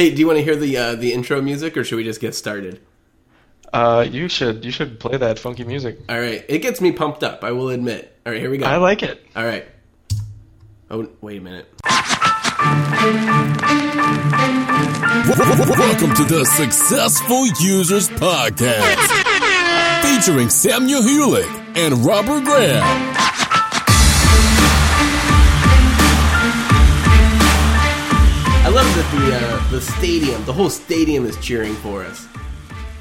Hey, do you want to hear the uh, the intro music, or should we just get started? Uh, you should you should play that funky music. All right, it gets me pumped up. I will admit. All right, here we go. I like it. All right. Oh, wait a minute. Welcome to the Successful Users Podcast, featuring Samuel Hewlett and Robert Graham. Love that the uh, the stadium, the whole stadium is cheering for us.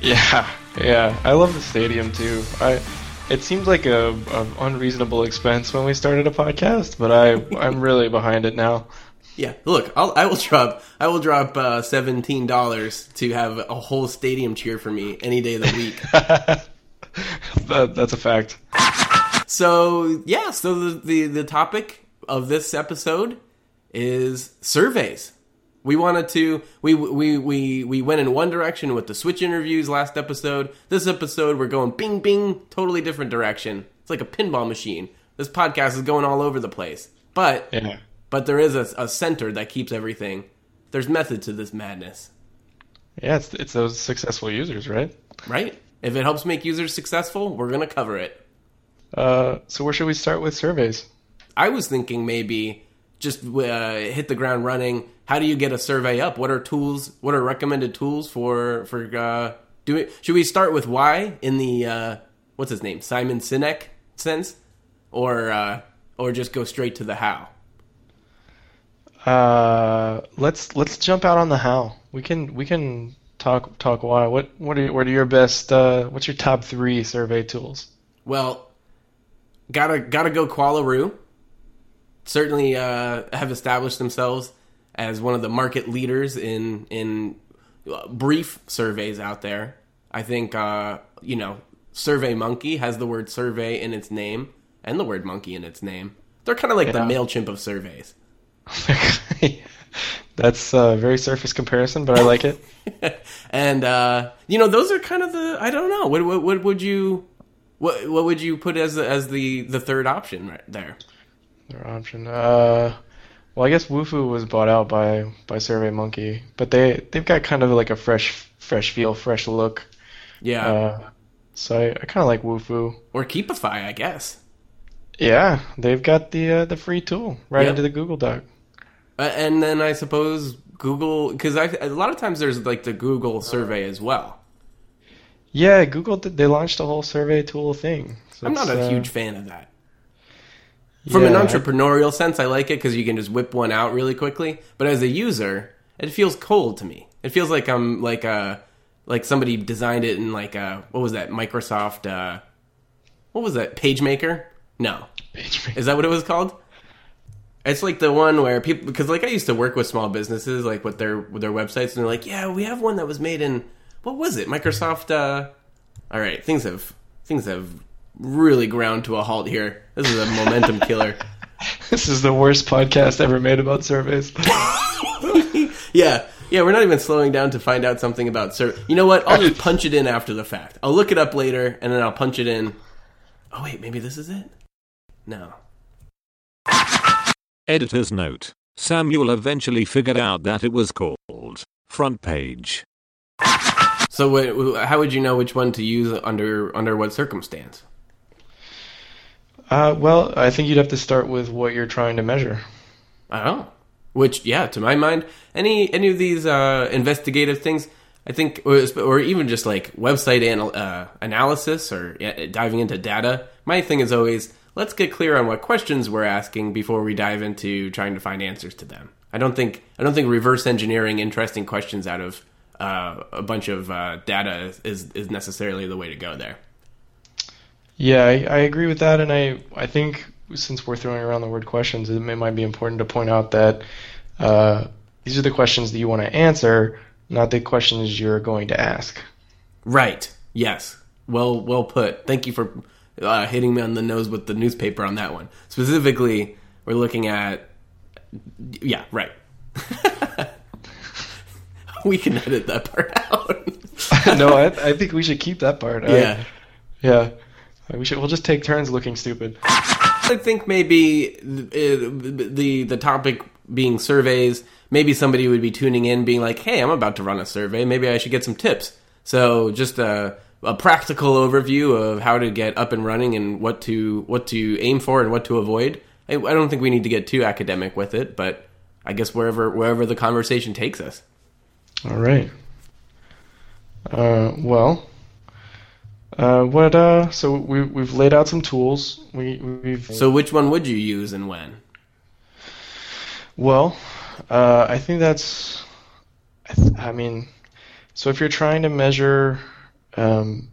Yeah, yeah. I love the stadium too. I. It seems like a, a unreasonable expense when we started a podcast, but I I'm really behind it now. Yeah, look, I'll, I will drop I will drop uh, seventeen dollars to have a whole stadium cheer for me any day of the week. that, that's a fact. So yeah, so the, the the topic of this episode is surveys. We wanted to we we we we went in one direction with the Switch interviews last episode. This episode we're going bing bing, totally different direction. It's like a pinball machine. This podcast is going all over the place. But Yeah. but there is a, a center that keeps everything. There's method to this madness, Yeah, it's it's those successful users, right? right? If it helps make users successful, we're gonna cover it. Uh, so where should we start with surveys? I was thinking maybe just uh, hit the ground running. How do you get a survey up? What are tools? What are recommended tools for for uh, doing? Should we start with why in the uh, what's his name Simon Sinek sense, or uh, or just go straight to the how? Uh, let's let's jump out on the how. We can we can talk talk why. What what are what are your best? Uh, what's your top three survey tools? Well, gotta gotta go Qualaroo. Certainly uh, have established themselves as one of the market leaders in in uh, brief surveys out there. I think uh, you know Survey Monkey has the word survey in its name and the word monkey in its name. They're kind of like the Yeah. Mailchimp of surveys. That's a very surface comparison, but I like it. and uh, you know those are kind of the I don't know what what, what would you what what would you put as the, as the the third option right there? Their option. Uh, well, I guess Wufoo was bought out by by SurveyMonkey, but they they've got kind of like a fresh fresh feel, fresh look. Yeah, Uh, so I, I kind of like Wufoo. or Keepify, I guess. Yeah, they've got the uh, the free tool right Yep. into the Google Doc. Uh, and then I suppose Google, because a lot of times there's like the Google survey as well. Yeah, Google they launched a whole survey tool thing. So I'm not a uh, huge fan of that. From an entrepreneurial sense, I like it because you can just whip one out really quickly. But as a user, it feels cold to me. It feels like I'm like a like somebody designed it in like a what was that Microsoft? Uh, what was that PageMaker? No, PageMaker. Is that what it was called? It's like the one where people because like I used to work with small businesses like with their with their websites and they're like, yeah, we have one that was made in what was it? Microsoft. Uh, all right, things have things have really ground to a halt here. This is a momentum killer. This is the worst podcast ever made about surveys. Yeah, yeah, we're not even slowing down to find out something about ser You know what? I'll just punch it in after the fact. I'll look it up later and then I'll punch it in. Oh wait, maybe this is it. No. Editor's note. Samuel eventually figured out that it was called FrontPage. So wait, how would you know which one to use under under what circumstance? Uh, well, I think you'd have to start with what you're trying to measure. Oh, which yeah, to my mind, any any of these uh, investigative things, I think, or, or even just like website anal- uh, analysis or diving into data. My thing is always let's get clear on what questions we're asking before we dive into trying to find answers to them. I don't think I don't think reverse engineering interesting questions out of uh, a bunch of uh, data is is necessarily the way to go there. Yeah, I, I agree with that, and I I think since we're throwing around the word questions, it may, might be important to point out that uh, these are the questions that you want to answer, not the questions you're going to ask. Right. Yes. Well. Well put. Thank you for uh, hitting me on the nose with the newspaper on that one. Specifically, we're looking at. Yeah. Right. we can edit that part out. no, I, I think we should keep that part. I- yeah. We should. We'll just take turns looking stupid. I think maybe the the, the topic being surveys, maybe somebody would be tuning in, being like, "Hey, I'm about to run a survey. Maybe I should get some tips." So just a a practical overview of how to get up and running and what to what to aim for and what to avoid. I, I don't think we need to get too academic with it, but I guess wherever wherever the conversation takes us. All right. Uh, well, uh, what? Uh, so we we've laid out some tools. We we've So which one would you use and when? well, uh, I think that's. I, th- I mean, so if you're trying to measure um,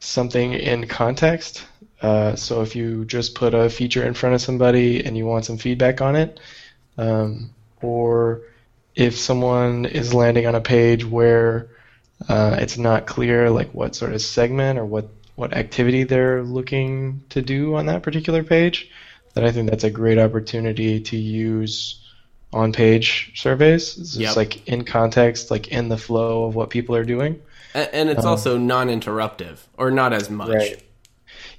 something in context, uh, so if you just put a feature in front of somebody and you want some feedback on it, um, or if someone is landing on a page where uh, it's not clear like what sort of segment or what what activity they're looking to do on that particular page, then I think that's a great opportunity to use on-page surveys. It's Yep. like in context, like in the flow of what people are doing. A- And it's also non-interruptive or not as much. Right.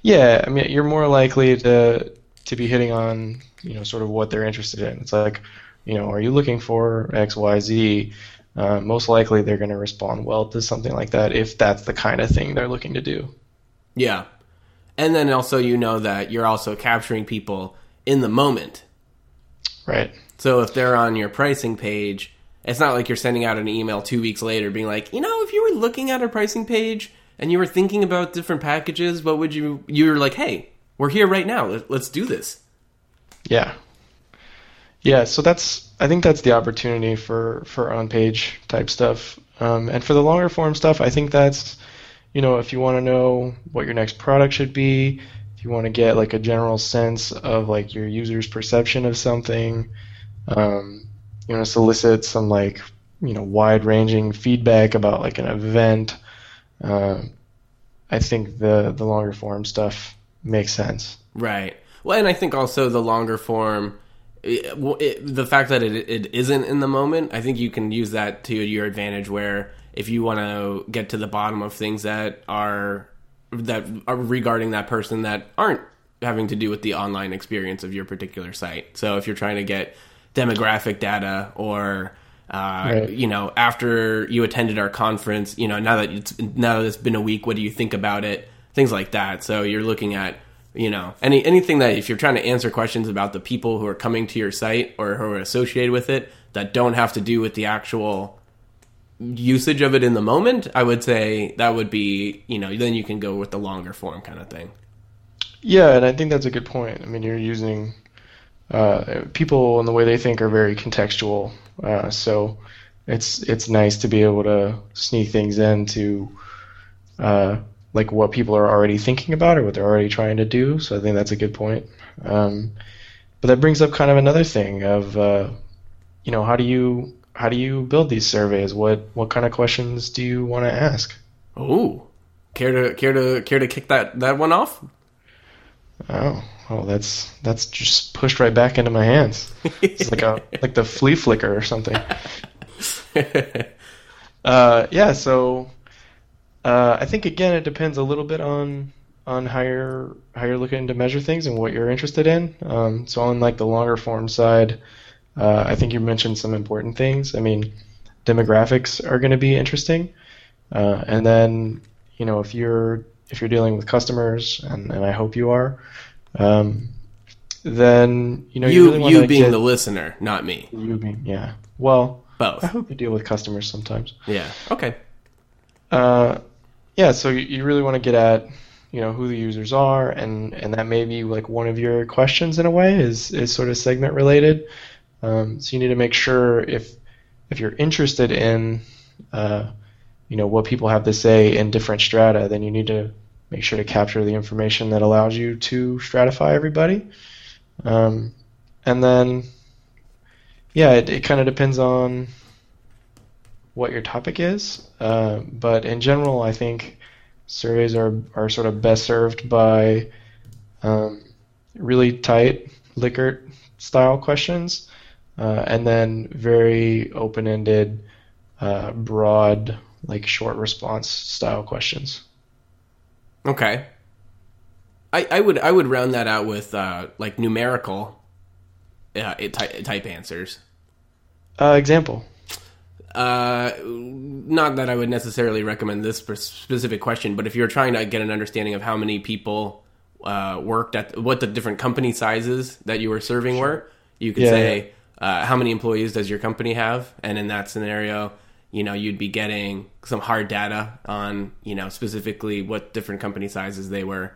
Yeah, I mean, you're more likely to to be hitting on you know sort of what they're interested in. It's like, you know, are you looking for X, Y, Z? Uh, most likely, they're going to respond well to something like that if that's the kind of thing they're looking to do. Yeah. And then also you know that you're also capturing people in the moment. Right. So if they're on your pricing page, it's not like you're sending out an email 2 weeks later being like, "You know, if you were looking at our pricing page and you were thinking about different packages, what would you you were like, "Hey, we're here right now. Let- Let's do this." Yeah. Yeah. So that's I think that's the opportunity for for on page type stuff. Um, and for the longer form stuff, I think that's you know if you want to know what your next product should be, if you want to get like a general sense of like your user's perception of something, um, you want to solicit some like you know wide ranging feedback about like an event. Um, I think the the longer form stuff makes sense. Right. Well, and I think also the longer form, it, it, the fact that it, it isn't in the moment, I think you can use that to your advantage. Where if you want to get to the bottom of things that are that are regarding that person that aren't having to do with the online experience of your particular site. So if you're trying to get demographic data or uh, Right. you know after you attended our conference you know now that it's now that it's been a week what do you think about it things like that so you're looking at you know any anything that if you're trying to answer questions about the people who are coming to your site or who are associated with it that don't have to do with the actual usage of it in the moment i would say that would be you know then you can go with the longer form kind of thing Yeah, and I think that's a good point. I mean, you're using uh, people and the way they think are very contextual, uh, so it's it's nice to be able to sneak things into uh, like what people are already thinking about or what they're already trying to do. So I think that's a good point. Um, but that brings up kind of another thing of uh, you know how do you how do you build these surveys? What what kind of questions do you want to ask? oh care to care to care to kick that that one off Oh, oh, that's that's just pushed right back into my hands. It's like a like the flea flicker or something. Uh, yeah, so uh, I think again it depends a little bit on on how you're how you're looking to measure things and what you're interested in. Um, so on like the longer form side, uh, I think you mentioned some important things. I mean, demographics are going to be interesting, uh, and then you know if you're if you're dealing with customers, and, and I hope you are, um, then you know you, you really you being get, the listener not me you being yeah. Well, both I hope you deal with customers sometimes. yeah okay Uh, yeah, so you, really want to get at, you know, who the users are, and and that may be like one of your questions in a way is is sort of segment related. Um, so you need to make sure if if you're interested in, uh, you know, what people have to say in different strata, then you need to make sure to capture the information that allows you to stratify everybody. Um, and then, yeah, it, it kind of depends on what your topic is. Uh, but in general, I think surveys are, are sort of best served by um, really tight Likert style questions uh, and then very open ended, uh, broad, like short response style questions. Okay. I, I would I would round that out with uh, like numerical uh, it- type, type answers. Uh, example. Uh, not that I would necessarily recommend this specific question, but if you're trying to get an understanding of how many people uh, worked at what the different company sizes that you were serving were, you could Yeah, say uh, how many employees does your company have, and in that scenario, you know you'd be getting some hard data on you know specifically what different company sizes they were.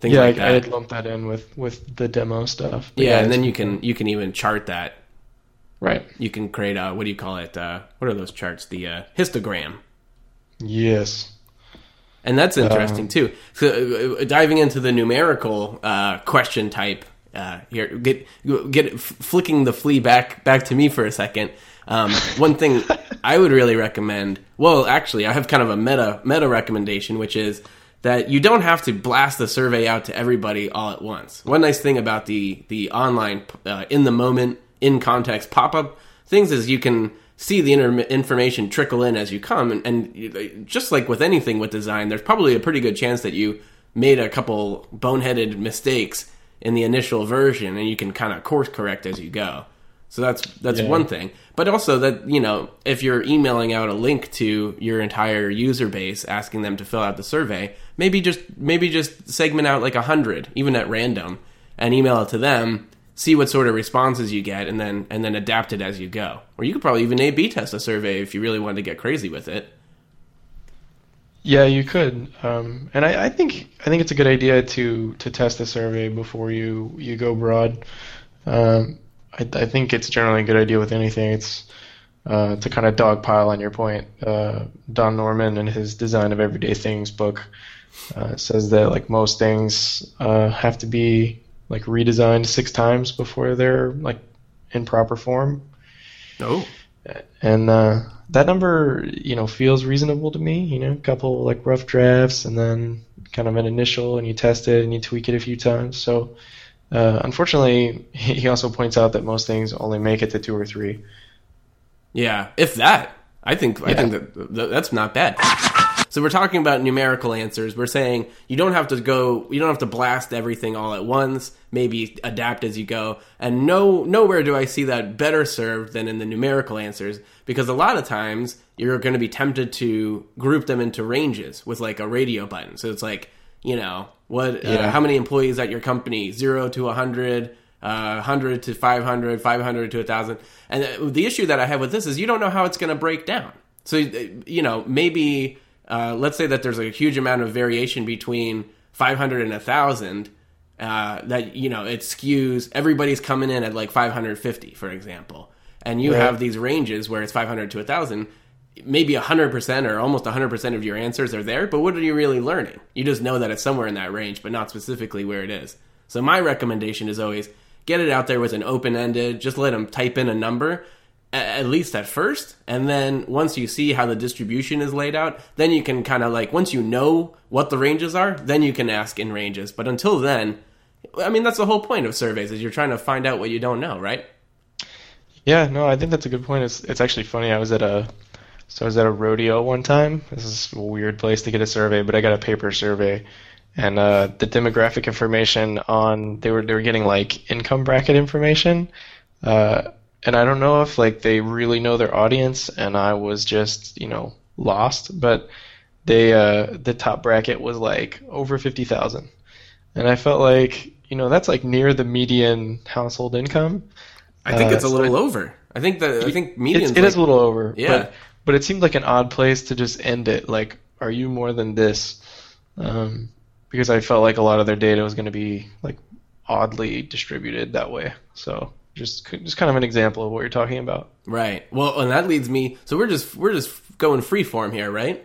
Things yeah, like I, that. I'd lump that in with with the demo stuff. But yeah, and then you can you can even chart that. Right. You can create a what do you call it? Uh, what are those charts? The uh, histogram. Yes. And that's interesting too. So, uh, diving into the numerical uh, question type uh, here, get get f- flicking the flea back back to me for a second. Um, one thing I would really recommend. Well, actually, I have kind of a meta meta recommendation, which is that you don't have to blast the survey out to everybody all at once. One nice thing about the the online uh, in the moment in context pop up things is you can see the inter- information trickle in as you come and, and just like with anything with design there's probably a pretty good chance that you made a couple boneheaded mistakes in the initial version and you can kind of course correct as you go so that's that's Yeah. one thing but also that you know if you're emailing out a link to your entire user base asking them to fill out the survey maybe just maybe just segment out like a hundred even at random and email it to them see what sort of responses you get and then and then adapt it as you go or you could probably even a b test a survey if you really wanted to get crazy with it Yeah, you could, um, and I, I think I think it's a good idea to to test the survey before you you go broad. Um, I, I think it's generally a good idea with anything. It's uh, to kind of dogpile on your point. Uh, Don Norman in his Design of Everyday Things book uh, says that like most things uh, have to be like redesigned six times before they're like in proper form. Oh. And uh, that number you know feels reasonable to me you know a couple like rough drafts and then kind of an initial and you test it and you tweak it a few times. So uh, unfortunately he also points out that most things only make it to two or three. Yeah, if that. I think I think that that's not bad. So we're talking about numerical answers. We're saying you don't have to go, you don't have to blast everything all at once. Maybe adapt as you go. And no, nowhere do I see that better served than in the numerical answers because a lot of times you're going to be tempted to group them into ranges with like a radio button. So it's like, you know, what, uh, how many employees at your company? Zero to a hundred uh, 100 to 500, 500 to 1,000. And uh, the issue that I have with this is you don't know how it's going to break down. So, uh, you know, maybe, uh, let's say that there's a huge amount of variation between 500 and 1,000. Uh, that you know it skews everybody's coming in at like 550 for example and you Right. have these ranges where it's 500 to 1000 maybe 100% or almost 100% of your answers are there but what are you really learning you just know that it's somewhere in that range but not specifically where it is so my recommendation is always get it out there with an open-ended just let them type in a number at least at first and then once you see how the distribution is laid out then you can kind of like once you know what the ranges are then you can ask in ranges. But until then i mean that's the whole point of surveys is you're trying to find out what you don't know right? Yeah no i think that's a good point. It's, it's actually funny. I was at a so i was at a rodeo one time. This is a weird place to get a survey but i got a paper survey. And uh, the demographic information on they were they were getting like income bracket information. Uh, and I don't know if like they really know their audience and I was just you know lost but they uh, the top bracket was like over 50,000 and I felt like you know that's like near the median household income. I think Uh, it's a so little I- over. I think that i think it's, medians it is like- a little over Yeah. but but it seemed like an odd place to just end it. Like are you more than this? Um, because I felt like a lot of their data was going to be like oddly distributed that way. So just just kind of an example of what you're talking about right well and that leads me so we're just we're just going free form here right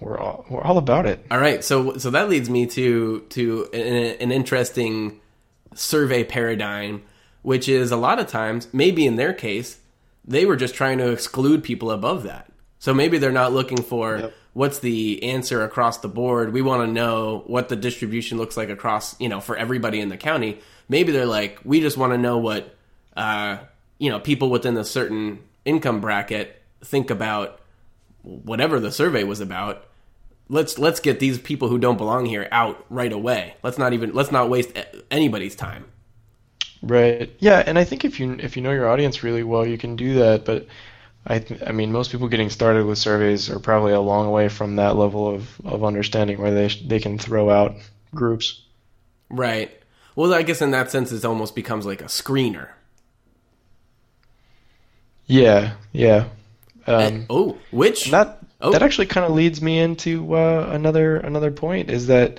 we're all we're all about it All right, so so that leads me to to an, an interesting survey paradigm, which is a lot of times, maybe in their case, they were just trying to exclude people above that. So maybe they're not looking for Yep. what's the answer across the board. We want to know what the distribution looks like across, you know, for everybody in the county. Maybe they're like, we just want to know what, uh, you know, people within a certain income bracket think about whatever the survey was about let's let's get these people who don't belong here out right away. Let's not even let's not waste anybody's time. Right. Yeah, and I think if you if you know your audience really well, you can do that. But I th- I mean, most people getting started with surveys are probably a long way from that level of, of understanding where they sh- they can throw out groups. Right. Well, I guess in that sense, it almost becomes like a screener. Yeah. Yeah. Um, oh, which that Oh. that actually kind of leads me into uh, another another point is that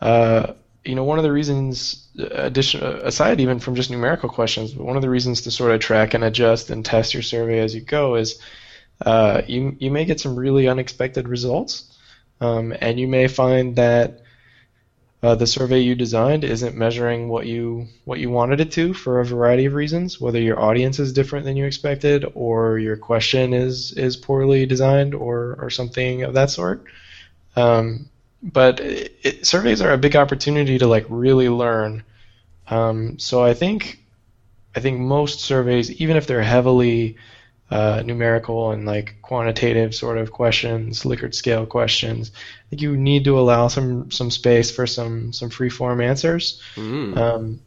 uh, you know one of the reasons addition aside even from just numerical questions but one of the reasons to sort of track and adjust and test your survey as you go is uh, you you may get some really unexpected results um, and you may find that uh, the survey you designed isn't measuring what you what you wanted it to for a variety of reasons. Whether your audience is different than you expected, or your question is is poorly designed, or or something of that sort. Um, but it, it, surveys are a big opportunity to like really learn. Um, so I think I think most surveys, even if they're heavily uh, numerical and like quantitative sort of questions, Likert scale questions. I think you need to allow some some space for some some free form answers. Mm. Um,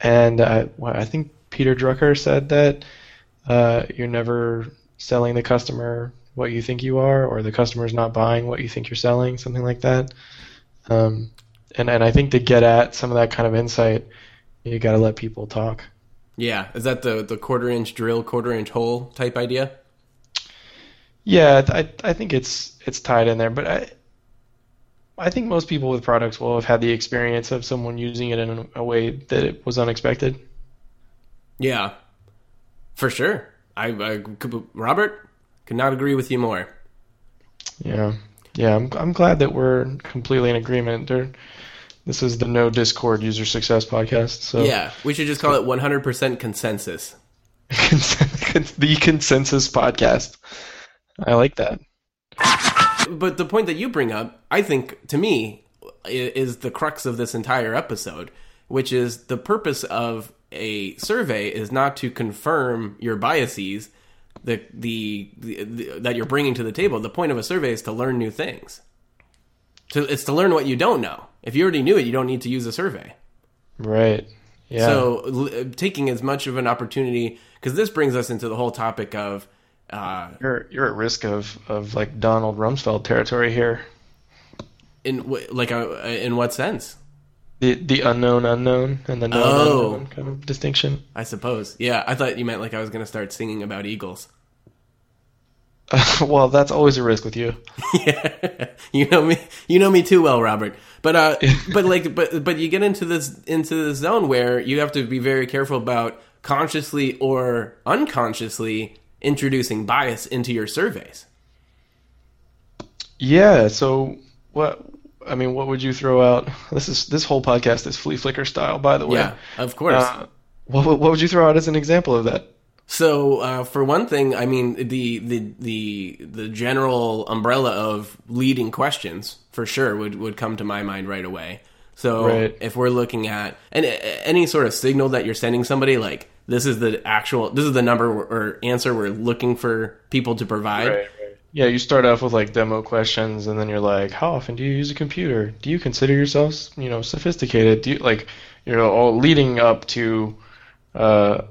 and I, well, I think Peter Drucker said that uh, you're never selling the customer what you think you are, or the customer's not buying what you think you're selling, something like that. Um, and and I think to get at some of that kind of insight, you got to let people talk. Yeah, is that the the quarter inch drill, quarter inch hole type idea? Yeah, I I think it's it's tied in there, but I I think most people with products will have had the experience of someone using it in a way that it was unexpected. Yeah, for sure. I, I could, Robert could not agree with you more. Yeah, yeah. I'm I'm glad that we're completely in agreement. There, this is the No Discord User Success podcast. So Yeah, we should just call it 100% consensus. the consensus podcast. I like that. But the point that you bring up, I think, to me, is the crux of this entire episode, which is the purpose of a survey is not to confirm your biases the, the, the, the that you're bringing to the table. The point of a survey is to learn new things. To, it's to learn what you don't know. If you already knew it, you don't need to use a survey. Right. Yeah. So l- taking as much of an opportunity because this brings us into the whole topic of uh, you're you're at risk of of like Donald Rumsfeld territory here. in w- like uh, in what sense? The the unknown unknown and the known Oh. unknown kind of distinction. I suppose. Yeah, I thought you meant like I was going to start singing about eagles. well, that's always a risk with you. yeah, you know me. You know me too well, Robert. But uh, but like, but but you get into this into the zone where you have to be very careful about consciously or unconsciously introducing bias into your surveys. Yeah. So what? I mean, what would you throw out? This is this whole podcast is flea flicker style, by the way. Yeah, of course. Uh, what what would you throw out as an example of that? So, uh, for one thing, I mean the, the the the general umbrella of leading questions for sure would would come to my mind right away. So, Right. if we're looking at and any sort of signal that you're sending somebody, like this is the actual, this is the number or answer we're looking for people to provide. Yeah, you start off with like demo questions, and then you're like, "How often do you use a computer? Do you consider yourselves, you know, sophisticated? Do you like, you know, all leading up to, uh,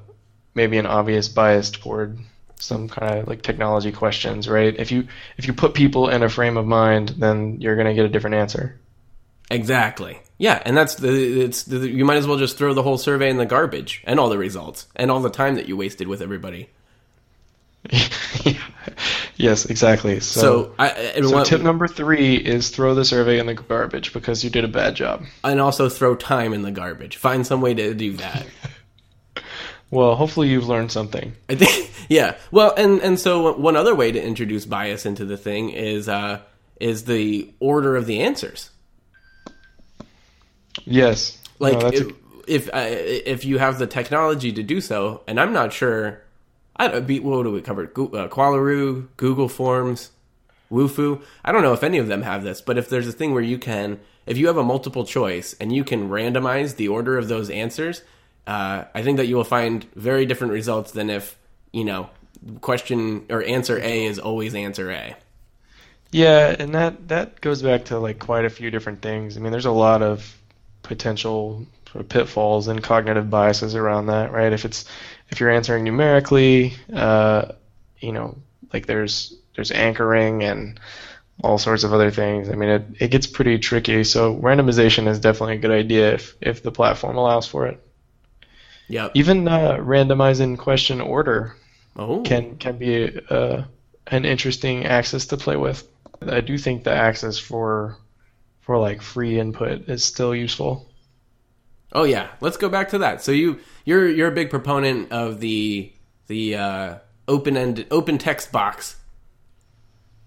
maybe an obvious bias toward some kind of like technology questions, right? If you if you put people in a frame of mind, then you're gonna get a different answer. Exactly. Yeah, and that's the it's the, you might as well just throw the whole survey in the garbage and all the results and all the time that you wasted with everybody. yes, exactly. So, So, I so what- tip number three is throw the survey in the garbage because you did a bad job. and also throw time in the garbage. Find some way to do that. Well, hopefully you've learned something. I think, yeah. Well, and and so one other way to introduce bias into the thing is uh, is the order of the answers. Yes. Like No, that's a- if if, uh, if you have the technology to do so, and I'm not sure. I don't what do we cover? Go- Uh, Qualaroo, Google Forms, Wufoo. I don't know if any of them have this, but if there's a thing where you can, if you have a multiple choice and you can randomize the order of those answers, uh, I think that you will find very different results than if you know question or answer A is always answer A. Yeah, and that that goes back to like quite a few different things. I mean, there's a lot of potential sort of pitfalls and cognitive biases around that, right? If it's if you're answering numerically, uh, you know, like there's there's anchoring and all sorts of other things. I mean, it, it gets pretty tricky. So randomization is definitely a good idea if if the platform allows for it. Yep. Even uh, randomizing question order Oh. can can be uh, an interesting axis to play with. I do think the axis for for like free input is still useful. Oh yeah, let's go back to that. So you you're you're a big proponent of the the uh, open end open text box.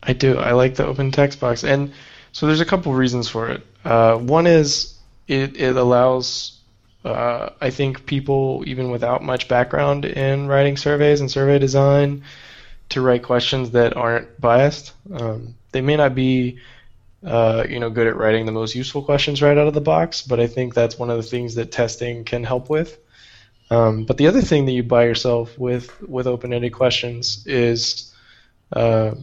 I do. I like the open text box, and so there's a couple reasons for it. Uh, one is it it allows uh, I think people even without much background in writing surveys and survey design to write questions that aren't biased. Um, they may not be uh, you know good at writing the most useful questions right out of the box, but I think that's one of the things that testing can help with. Um, but the other thing that you buy yourself with with open-ended questions is uh,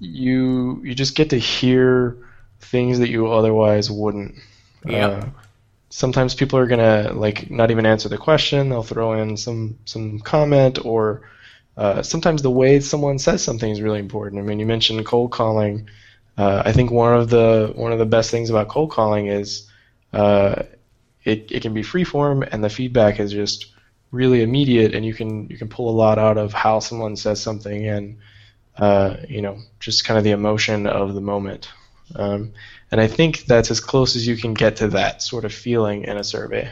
you you just get to hear things that you otherwise wouldn't. Yeah. Uh, sometimes people are gonna like not even answer the question. They'll throw in some some comment or uh, sometimes the way someone says something is really important. I mean, you mentioned cold calling. Uh, I think one of the one of the best things about cold calling is uh, it it can be freeform and the feedback is just really immediate, and you can you can pull a lot out of how someone says something and uh, you know just kind of the emotion of the moment. Um, and I think that's as close as you can get to that sort of feeling in a survey.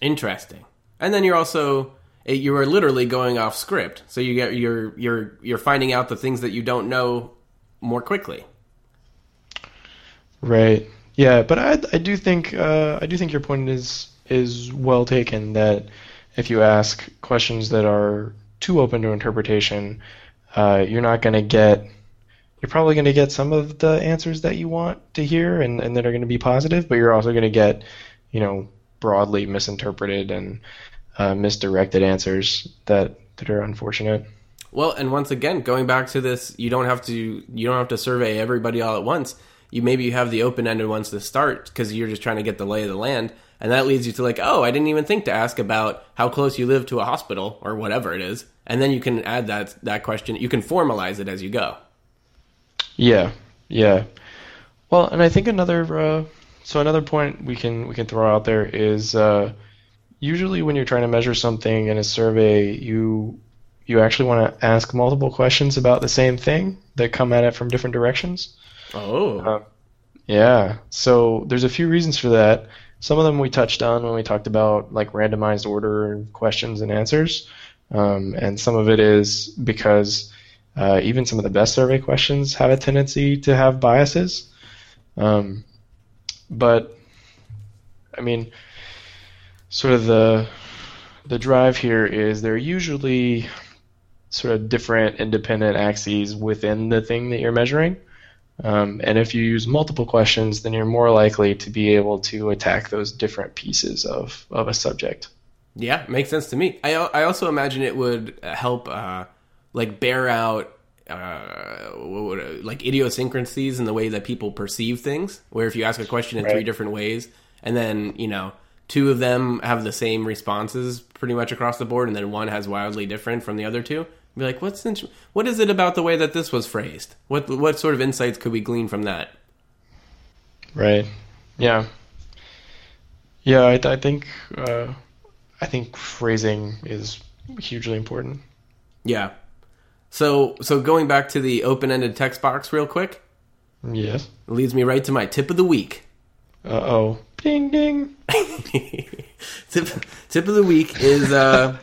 Interesting. And then you're also eh, you are literally going off script, so you get you're you're you're finding out the things that you don't know more quickly. Right. Yeah, but I I do think uh, I do think your point is is well taken that if you ask questions that are too open to interpretation, uh, you're not going to get you're probably going to get some of the answers that you want to hear and, and that are going to be positive, but you're also going to get, you know, broadly misinterpreted and uh, misdirected answers that that are unfortunate. Well, and once again, going back to this, you don't have to you don't have to survey everybody all at once. You maybe you have the open ended ones to start because you're just trying to get the lay of the land, and that leads you to like, oh, I didn't even think to ask about how close you live to a hospital or whatever it is, and then you can add that that question. You can formalize it as you go. Yeah, yeah. Well, and I think another uh, so another point we can we can throw out there is uh, usually when you're trying to measure something in a survey, you you actually want to ask multiple questions about the same thing that come at it from different directions. Oh, Uh, Yeah. So there's a few reasons for that. Some of them we touched on when we talked about like randomized order questions and answers, um, and some of it is because uh, even some of the best survey questions have a tendency to have biases. Um, but I mean, sort of the the drive here is they're usually sort of different independent axes within the thing that you're measuring. Um, and if you use multiple questions, then you're more likely to be able to attack those different pieces of, of a subject. Yeah, makes sense to me. I I also imagine it would help uh, like bear out uh, would, like idiosyncrasies in the way that people perceive things. Where if you ask a question in three different ways, and then you know two of them have the same responses pretty much across the board, and then one has wildly different from the other two, be like, what's int- what is it about the way that this was phrased? What what sort of insights could we glean from that? Right. Yeah. Yeah, I, I think uh, I think phrasing is hugely important. Yeah. So so going back to the open ended text box real quick, Yes. leads me right to my tip of the week. Uh oh. Ding ding. tip, tip of the week is uh,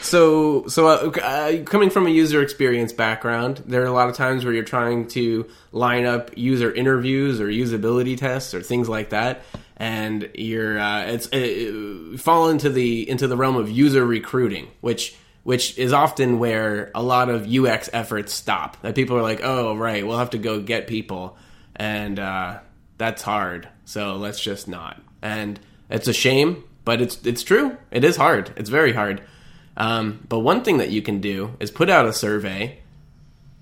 so so uh, uh, coming from a user experience background there are a lot of times where you're trying to line up user interviews or usability tests or things like that and you're uh, it's uh, fall into the into the realm of user recruiting which which is often where a lot of UX efforts stop that people are like oh right we'll have to go get people and uh, that's hard so let's just not. And it's a shame but it's it's true. It is hard. It's very hard. Um, but one thing that you can do is put out a survey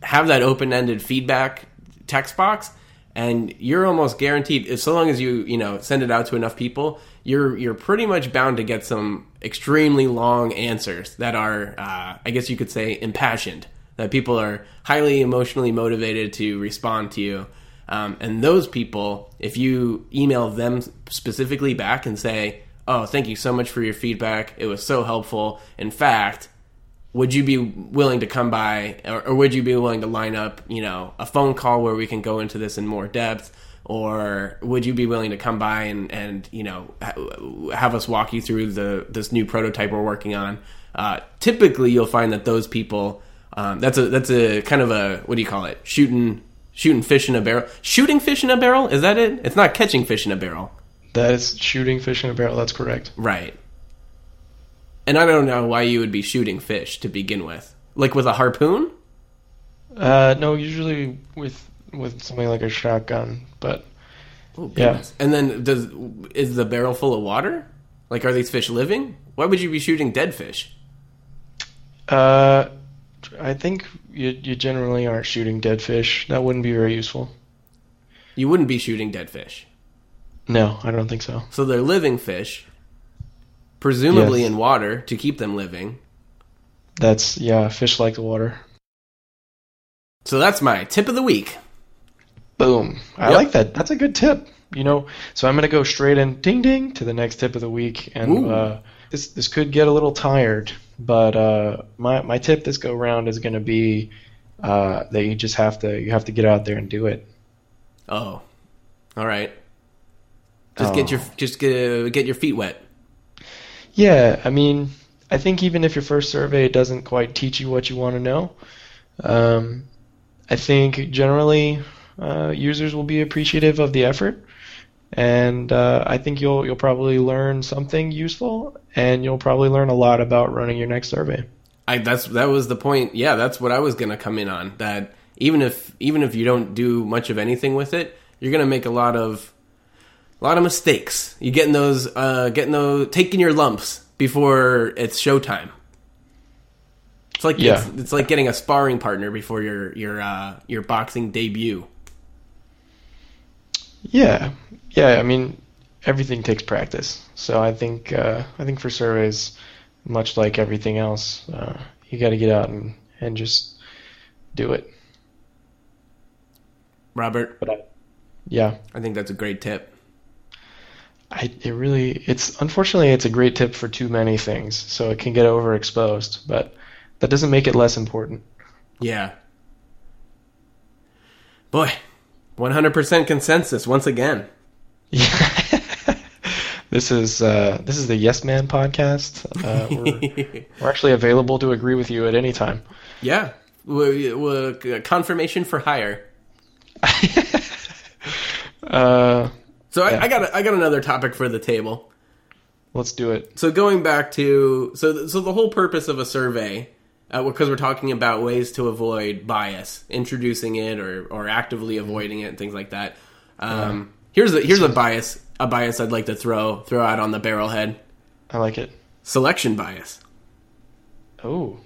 have that open-ended feedback text box and you're almost guaranteed so long as you you know send it out to enough people you're you're pretty much bound to get some extremely long answers that are, uh, I guess you could say, impassioned. That people are highly emotionally motivated to respond to you. Um, and those people, if you email them specifically back and say, "Oh, thank you so much for your feedback. It was so helpful. In fact, would you be willing to come by, or, or would you be willing to line up, you know, a phone call where we can go into this in more depth?" Or would you be willing to come by and, and you know ha- have us walk you through the this new prototype we're working on? Uh, typically, you'll find that those people um, that's a that's a kind of a what do you call it? Shooting shooting fish in a barrel. Shooting fish in a barrel is that it? It's not catching fish in a barrel, That is shooting fish in a barrel. That's correct. right? And I don't know why you would be shooting fish to begin with, like with a harpoon. Uh, no, usually with with something like a shotgun, but Oh, Yeah. And then does is the barrel full of water? Like, are these fish living? Why would you be shooting dead fish? uh, I think you you generally aren't shooting dead fish. That wouldn't be very useful. You wouldn't be shooting dead fish. No, I don't think so. So they're living fish, presumably Yes. in water to keep them living. That's yeah, fish like the water. So that's my tip of the week. Boom. I Yep. like that. That's a good tip. You know, so I'm gonna go straight in, ding ding, to the next tip of the week, and uh, this this could get a little tired, but uh, my my tip this go round is gonna be uh, that you just have to you have to get out there and do it. Oh, all right. Just get Oh. your just get, get your feet wet. Yeah, I mean, I think even if your first survey doesn't quite teach you what you want to know, um, I think generally uh, users will be appreciative of the effort, and uh, I think you'll you'll probably learn something useful, and you'll probably learn a lot about running your next survey. I that's that was the point. Yeah, that's what I was gonna come in on. That even if even if you don't do much of anything with it, you're gonna make a lot of a lot of mistakes. You getting those uh, getting those taking your lumps before it's showtime. It's like Yeah. it's, it's like getting a sparring partner before your your uh, your boxing debut. Yeah, yeah. I mean, everything takes practice, so I think uh, I think for surveys, much like everything else, uh, you got to get out and and just do it. Robert, But I, yeah, I think that's a great tip. I it really it's unfortunately it's a great tip for too many things, so it can get overexposed, but that doesn't make it less important. Yeah. Boy, 100% consensus once again. Yeah. this is uh, this is the Yes Man podcast. Uh, we're, we're actually available to agree with you at any time. Yeah. W- w- confirmation for hire. Uh, So I, Yeah. I got a, I got another topic for the table. let's do it. So going back to so so the whole purpose of a survey, uh, because we're talking about ways to avoid bias, introducing it or or actively avoiding it, and things like that. Um, Here's a here's a bias a bias I'd like to throw throw out on the barrelhead: I like it. selection bias. Oh.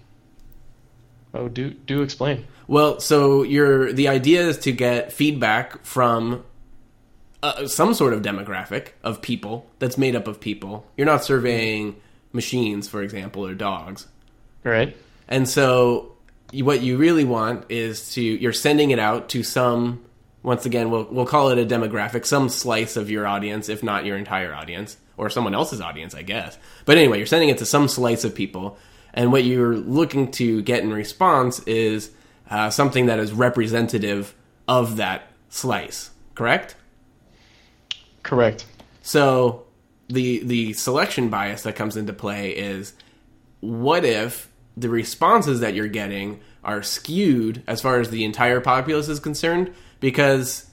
Oh, do do explain. Well, so your the idea is to get feedback from uh, some sort of demographic of people that's made up of people. You're not surveying machines, for example, or dogs. Right? And so what you really want is to you're sending it out to some once again we'll we'll call it a demographic, some slice of your audience, if not your entire audience or someone else's audience, I guess. But anyway, you're sending it to some slice of people, and what you're looking to get in response is uh, something that is representative of that slice. Correct? Correct. So the the selection bias that comes into play is what if the responses that you're getting are skewed as far as the entire populace is concerned because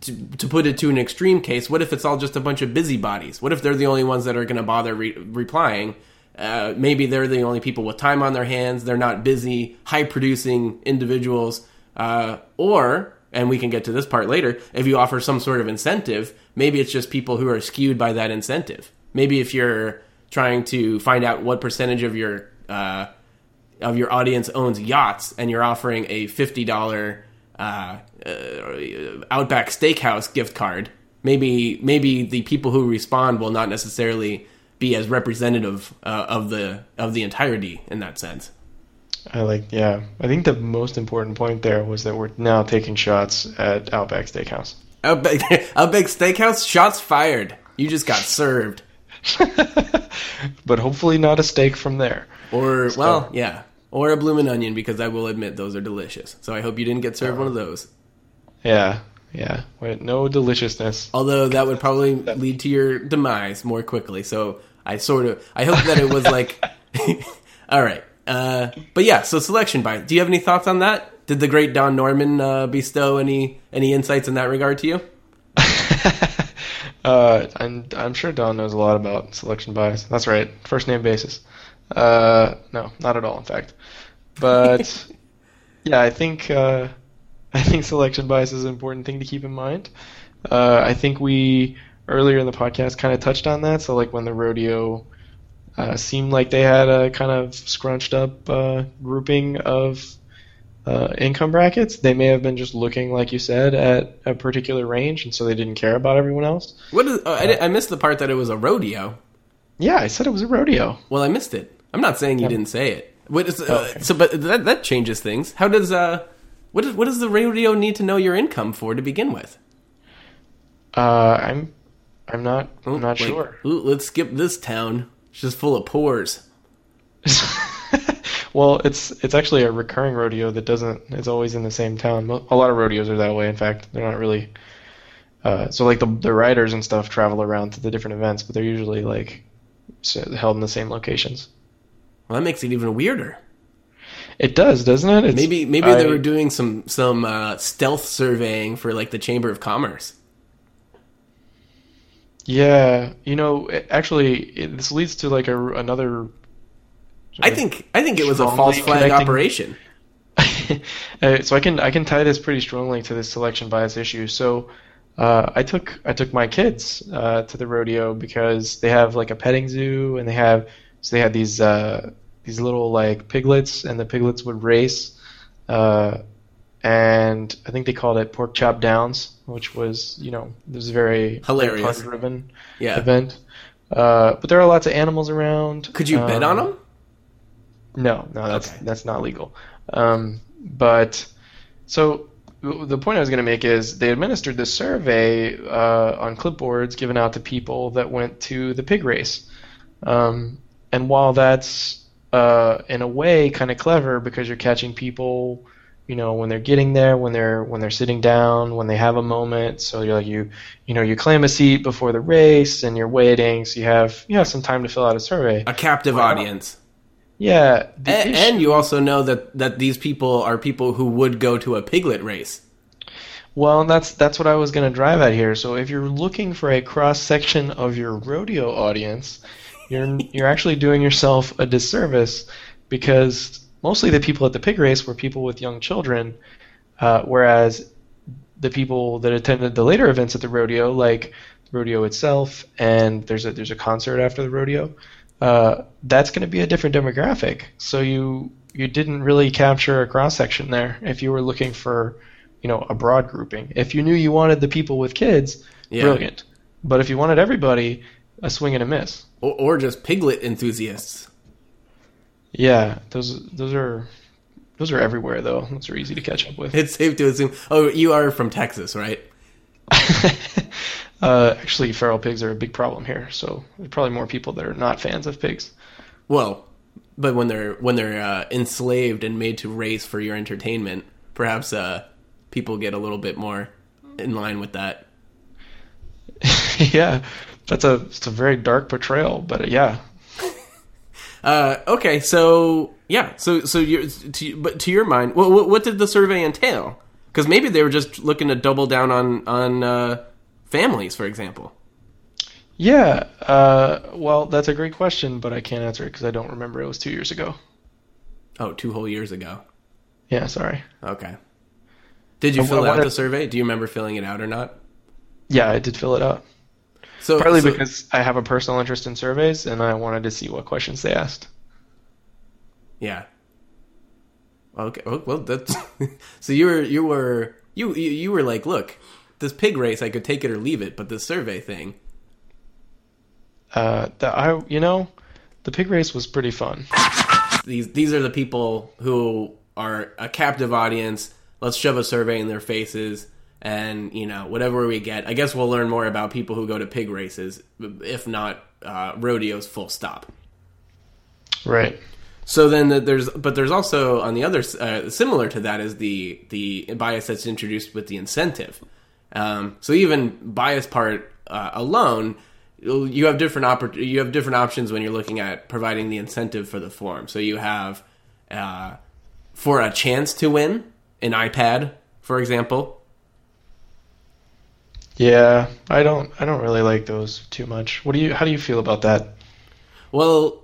to, to put it to an extreme case what if it's all just a bunch of busybodies? What if they're the only ones that are going to bother re- replying? Uh, maybe they're the only people with time on their hands they're not busy high producing individuals uh, or and we can get to this part later if you offer some sort of incentive maybe it's just people who are skewed by that incentive. Maybe if you're trying to find out what percentage of your uh, of your audience owns yachts and you're offering a $50 uh, uh, Outback Steakhouse gift card, maybe maybe the people who respond will not necessarily be as representative uh, of the of the entirety in that sense. I like, yeah. I think the most important point there was that we're now taking shots at Outback Steakhouse. Outback, Outback Steakhouse, shots fired. You just got served. but hopefully not a steak from there. Or well, yeah, or a bloomin' onion because I will admit those are delicious. So I hope you didn't get served one of those. Yeah, yeah. Wait, no deliciousness. Although that would probably lead to your demise more quickly. So I sort of I hope that it was like, all right. Uh, but yeah, so selection bias. Do you have any thoughts on that? Did the great Don Norman uh, bestow any any insights in that regard to you? Uh, I'm, I'm sure Don knows a lot about selection bias. That's right, first name basis. Uh, no, not at all, in fact. But yeah, I think uh, I think selection bias is an important thing to keep in mind. Uh, I think we earlier in the podcast kind of touched on that. So like when the rodeo uh, seemed like they had a kind of scrunched up uh, grouping of uh, income brackets, they may have been just looking, like you said, at a particular range, and so they didn't care about everyone else. What is? Oh, I, di- I missed the part that it was a rodeo. Yeah, I said it was a rodeo. Well, I missed it. I'm not saying you didn't say it. What is? Uh, Oh, okay. So, but that that changes things. How does uh, what does what does the rodeo need to know your income for to begin with? Uh, I'm, I'm not, I'm not sure. Ooh, let's skip this town. It's just full of pores. well, it's it's actually a recurring rodeo that doesn't. It's always in the same town. A lot of rodeos are that way. In fact, they're not really. Uh, so like the the riders and stuff travel around to the different events, but they're usually like held in the same locations. Well, that makes it even weirder. It does, doesn't it? It's, Maybe maybe they were doing some some uh, stealth surveying for like the Chamber of Commerce. Yeah, you know, actually, it, this leads to like a another. I think I think it was a false flag connecting- operation. uh, so I can I can tie this pretty strongly to this selection bias issue. So uh, I took I took my kids uh, to the rodeo because they have like a petting zoo and they have so they had these uh, these little like piglets and the piglets would race, uh, and I think they called it pork chop downs, which was you know it was a very Hilarious. driven Yeah. event. Uh, but there are lots of animals around. Could you bet on Um, them? No, no, that's Okay. that's not legal. Um, but so the point I was going to make is they administered this survey uh, on clipboards given out to people that went to the pig race. Um, and while that's uh, in a way kind of clever because you're catching people, you know, when they're getting there, when they're when they're sitting down, when they have a moment. So you're like you, you know, you claim a seat before the race and you're waiting, so you have you have some time to fill out a survey. A captive audience. Yeah, the A- issue- and you also know that that these people are people who would go to a piglet race. Well, and that's that's what I was going to drive at here. So if you're looking for a cross section of your rodeo audience, you're you're actually doing yourself a disservice because mostly the people at the pig race were people with young children, uh, whereas the people that attended the later events at the rodeo, like the rodeo itself, and there's a there's a concert after the rodeo, uh, that's going to be a different demographic. So you you didn't really capture a cross section there if you were looking for you know a broad grouping. If you knew you wanted the people with kids, Yeah. brilliant. But if you wanted everybody, a swing and a miss. Or, or just piglet enthusiasts. Yeah, those those are those are everywhere though. Those are easy to catch up with. It's safe to assume. Oh, you are from Texas, right? uh, actually, feral pigs are a big problem here. So there's probably more people that are not fans of pigs. Well, but when they're when they're uh, enslaved and made to race for your entertainment, perhaps uh, people get a little bit more in line with that. yeah, that's a it's a very dark portrayal, but uh, yeah, Uh, okay, so yeah, so so you to, but to your mind, what, what what did the survey entail? Because maybe they were just looking to double down on on uh, families, for example. yeah. Uh, well, that's a great question, but I can't answer it because I don't remember. It was two years ago. Oh, two whole years ago. Yeah, sorry. Okay. Did you I- I fill out wanted- the survey? Do you remember filling it out or not? Yeah, I did fill it out. So Partly so- because I have a personal interest in surveys, and I wanted to see what questions they asked. Yeah. Okay. Well, that's so you were you were you, you were like, look, this pig race, I could take it or leave it, but this survey thing, Uh, the, I, you know, the pig race was pretty fun. these these are the people who are a captive audience. Let's shove a survey in their faces, and you know whatever we get. I guess we'll learn more about people who go to pig races, if not uh, rodeos. Full stop. Right. So then the, there's, but there's also on the other uh, similar to that is the the bias that's introduced with the incentive. Um, so even bias part uh, alone, you have different oppor- you have different options when you're looking at providing the incentive for the form. So you have uh, for a chance to win an iPad, for example. Yeah, I don't. I don't really like those too much. What do you? How do you feel about that? Well,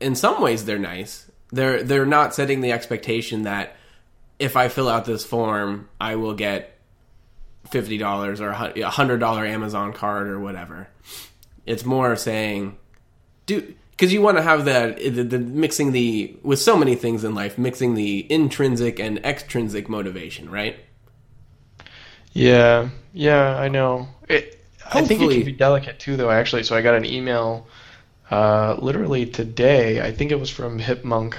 in some ways they're nice. They're they're not setting the expectation that if I fill out this form, I will get fifty dollars or a hundred dollar Amazon card or whatever. It's more saying, do because you want to have that the, the mixing the with so many things in life, mixing the intrinsic and extrinsic motivation, right? Yeah, yeah, I know. It, I think it can be delicate too, though. Actually, so I got an email uh, literally today. I think it was from Hipmunk,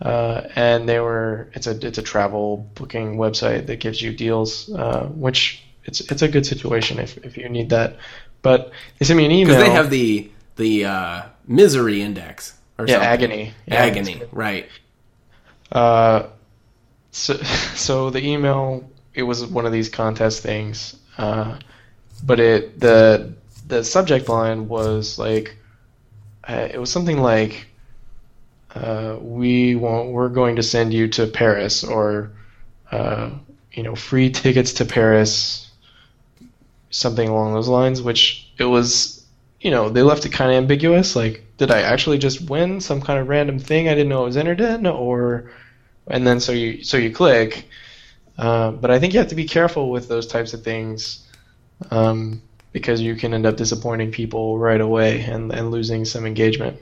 uh, and they were. It's a it's a travel booking website that gives you deals, uh, which it's it's a good situation if if you need that. But they sent me an email. Because they have the the uh, misery index or yeah something. agony Yeah, agony, right? Uh, so, so the email it was one of these contest things, uh, but it the the subject line was like uh, it was something like uh, we want we're going to send you to Paris or uh, you know free tickets to Paris something along those lines which it was you know they left it kind of ambiguous like did I actually just win some kind of random thing I didn't know I was entered in or and then so you so you click uh, but I think you have to be careful with those types of things um, because you can end up disappointing people right away and, and losing some engagement.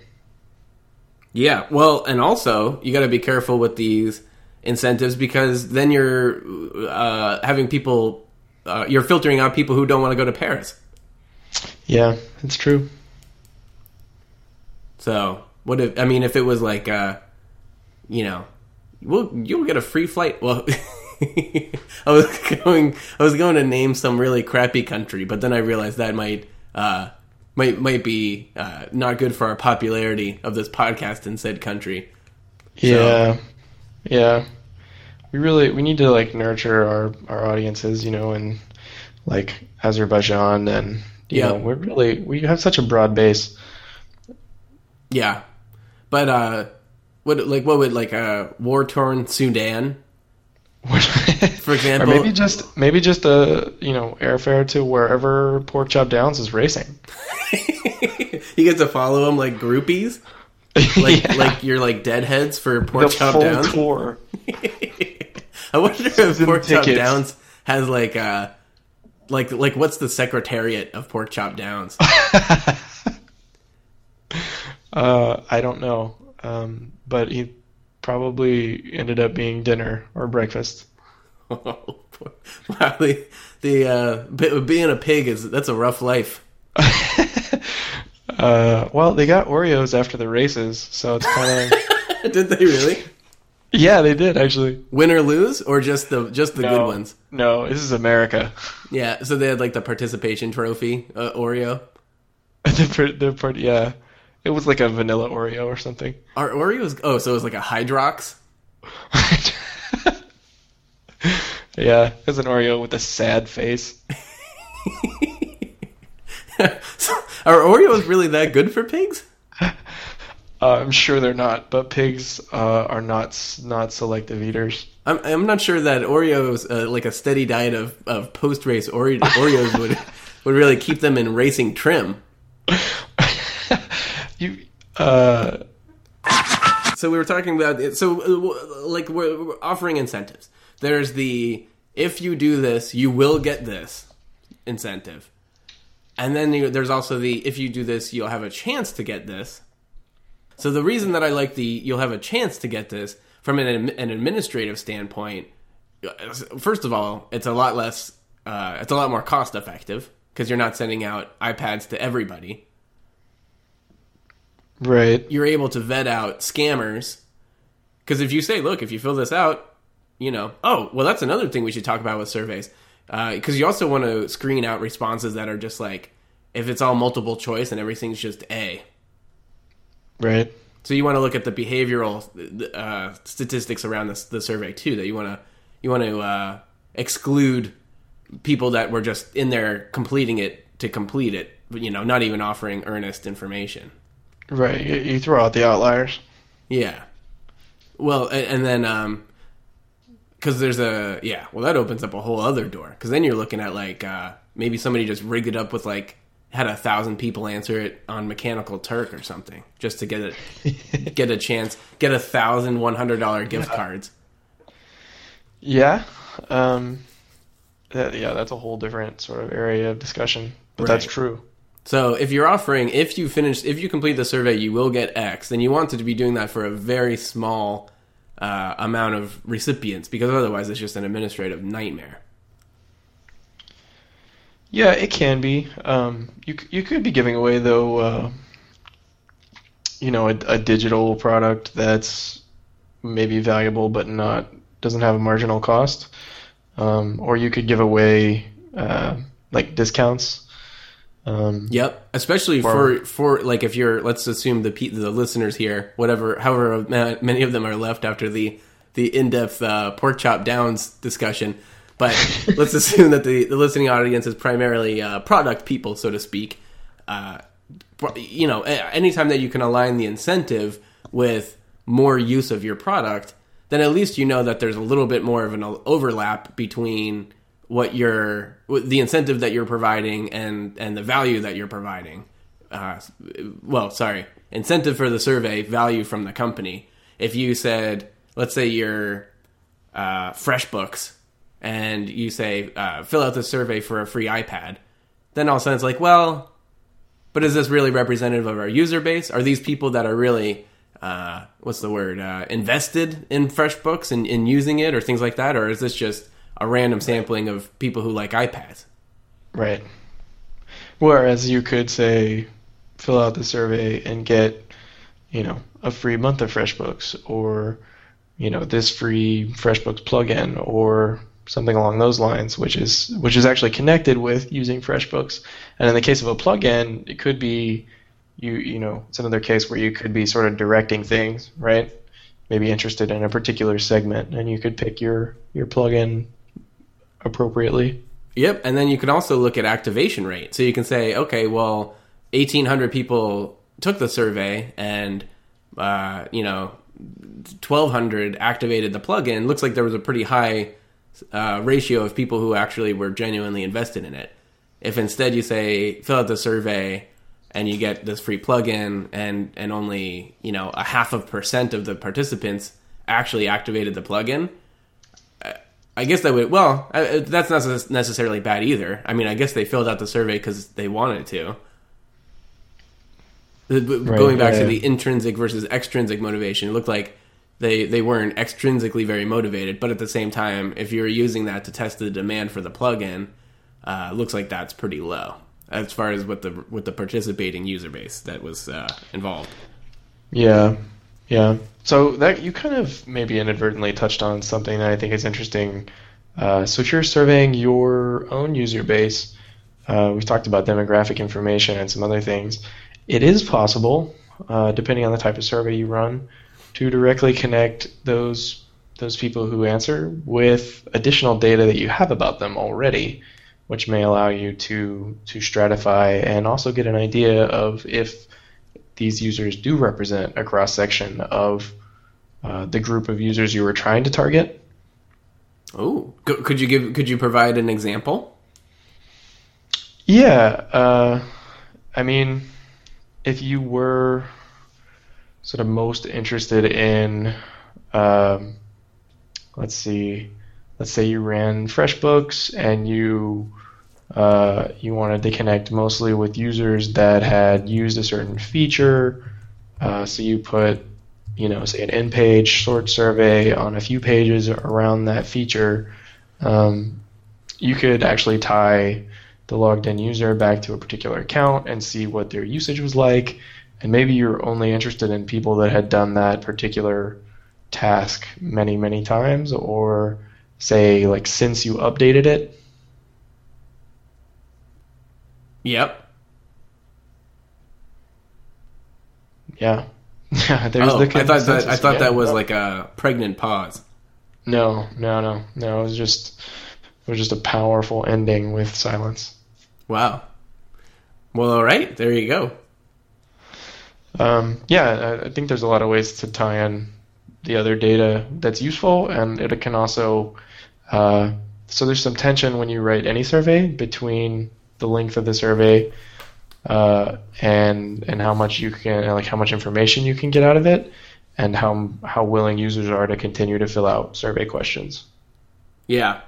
Yeah, well, and also you got to be careful with these incentives because then you're uh, having people, uh, you're filtering out people who don't want to go to Paris. Yeah, it's true. So what if I mean if it was like, uh, you know, well, you'll get a free flight. Well, I was going, I was going to name some really crappy country, but then I realized that might. Uh, might might be uh, not good for our popularity of this podcast in said country. Yeah, yeah. We really we need to like nurture our our audiences, you know, in like Azerbaijan and you Yeah. know we're really we have such a broad base. Yeah, but uh, what like what would like a war torn Sudan, for example, or maybe just maybe just a you know airfare to wherever Pork Chop Downs is racing. you get to follow him like groupies, like Yeah. like you're like deadheads for Pork the Chop full Downs. tour. I wonder if Season Pork Chop. Downs has like uh like like what's the secretariat of Pork Chop Downs? Uh, I don't know, um, but he probably ended up being dinner or breakfast. wow, the the uh, being a pig is that's a rough life. Uh, well, they got Oreos after the races, so it's kind of Did they really yeah, they did actually. win or lose, or just the just the good ones? No, this is America. Yeah, so they had like the participation trophy, uh, Oreo. the, the part, yeah, it was like a vanilla Oreo or something. Are Oreos? Oh, so it was like a Hydrox. yeah, it was an Oreo with a sad face. So, are Oreos really that good for pigs? Uh, I'm sure they're not, but pigs uh, are not not selective eaters. I'm I'm not sure that Oreos, uh, like a steady diet of, of post race Ore- Oreos, would would really keep them in racing trim. you, uh, So we were talking about. So uh, like we're, we're offering incentives. There's the if you do this, you will get this incentive, and then you, there's also the if you do this, you'll have a chance to get this. So the reason that I like the you'll have a chance to get this from an, an administrative standpoint, uh, first of all, it's a lot less uh, it's a lot more cost effective because you're not sending out iPads to everybody. Right. You're able to vet out scammers because if you say, look, if you fill this out, you know, oh, well, that's another thing we should talk about with surveys because you also want to screen out responses that are just like if it's all multiple choice and everything's just A. Right. So you want to look at the behavioral uh, statistics around this, the survey too. That you want to you want to uh, exclude people that were just in there completing it to complete it, but you know, not even offering earnest information. Right. You, you throw out the outliers. Yeah. Well, and, and then um, because there's a yeah, well that opens up a whole other door because then you're looking at like uh, maybe somebody just rigged it up with like had a thousand people answer it on Mechanical Turk or something just to get it get a chance get a thousand one hundred dollar gift cards. Yeah. Um, that, yeah, that's a whole different sort of area of discussion, but that's true. So if you're offering, if you finish, if you complete the survey, you will get X. Then you want to be doing that for a very small uh, amount of recipients because otherwise it's just an administrative nightmare. Yeah, it can be. Um, you you could be giving away though, uh, you know, a, a digital product that's maybe valuable but not doesn't have a marginal cost, um, or you could give away uh, like discounts. Um, Yep, especially Or- for for like if you're let's assume the the listeners here, whatever, however many of them are left after the the in depth uh, pork chop downs discussion, but let's assume that the the listening audience is primarily uh, product people, so to speak. Uh, you know, anytime that you can align the incentive with more use of your product, then at least you know that there's a little bit more of an overlap between what you're the incentive that you're providing and and the value that you're providing. Uh, well, sorry, incentive for the survey, value from the company. If you said, let's say you're uh, FreshBooks, and you say uh, fill out the survey for a free iPad, then all of a sudden it's like, well, but is this really representative of our user base? Are these people that are really uh, what's the word uh, invested in FreshBooks and in using it or things like that, or is this just a random sampling of people who like iPads? Right. Whereas you could say, fill out the survey and get, you know, a free month of FreshBooks or, you know, this free FreshBooks plugin or something along those lines, which is which is actually connected with using FreshBooks. And in the case of a plugin, it could be you you know, it's another case where you could be sort of directing things, right? Maybe interested in a particular segment and you could pick your your plugin appropriately. Yep, and then you can also look at activation rate. So you can say, okay, well, eighteen hundred people took the survey, and uh, you know, twelve hundred activated the plugin. Looks like there was a pretty high uh, ratio of people who actually were genuinely invested in it. If instead you say, fill out the survey, and you get this free plugin, and and only you know a half of percent of the participants actually activated the plugin. I guess that would well, uh, that's not necessarily bad either. I mean, I guess they filled out the survey because they wanted to. B- Going back yeah, to the intrinsic versus extrinsic motivation, it looked like they they weren't extrinsically very motivated, but at the same time, if you're using that to test the demand for the plugin, uh, looks like that's pretty low as far as with the with the participating user base that was uh, involved. Yeah, yeah. So that you kind of maybe inadvertently touched on something that I think is interesting. Uh, so if you're surveying your own user base, uh, we've talked about demographic information and some other things. It is possible, uh, depending on the type of survey you run, to directly connect those those people who answer with additional data that you have about them already, which may allow you to to stratify and also get an idea of if these users do represent a cross section of uh, the group of users you were trying to target. Oh, could you give? Could you provide an example? Yeah, uh, I mean, if you were sort of most interested in, um, let's see, let's say you ran FreshBooks and you uh, you wanted to connect mostly with users that had used a certain feature, uh, so you put, you know, say an in-page sort survey on a few pages around that feature. Um, you could actually tie the logged in user back to a particular account and see what their usage was like. And maybe you're only interested in people that had done that particular task many, many times, or say, like, since you updated it. Yep. Yeah. Yeah, there's oh, the I thought that I thought again. that was like a pregnant pause. No, no, no, no. It was just it was just a powerful ending with silence. Wow. Well, all right. There you go. Um, yeah, I, I think there's a lot of ways to tie in the other data that's useful, and it can also. Uh, so there's some tension when you write any survey between the length of the survey uh, and and how much you can like how much information you can get out of it, and how how willing users are to continue to fill out survey questions. Yeah.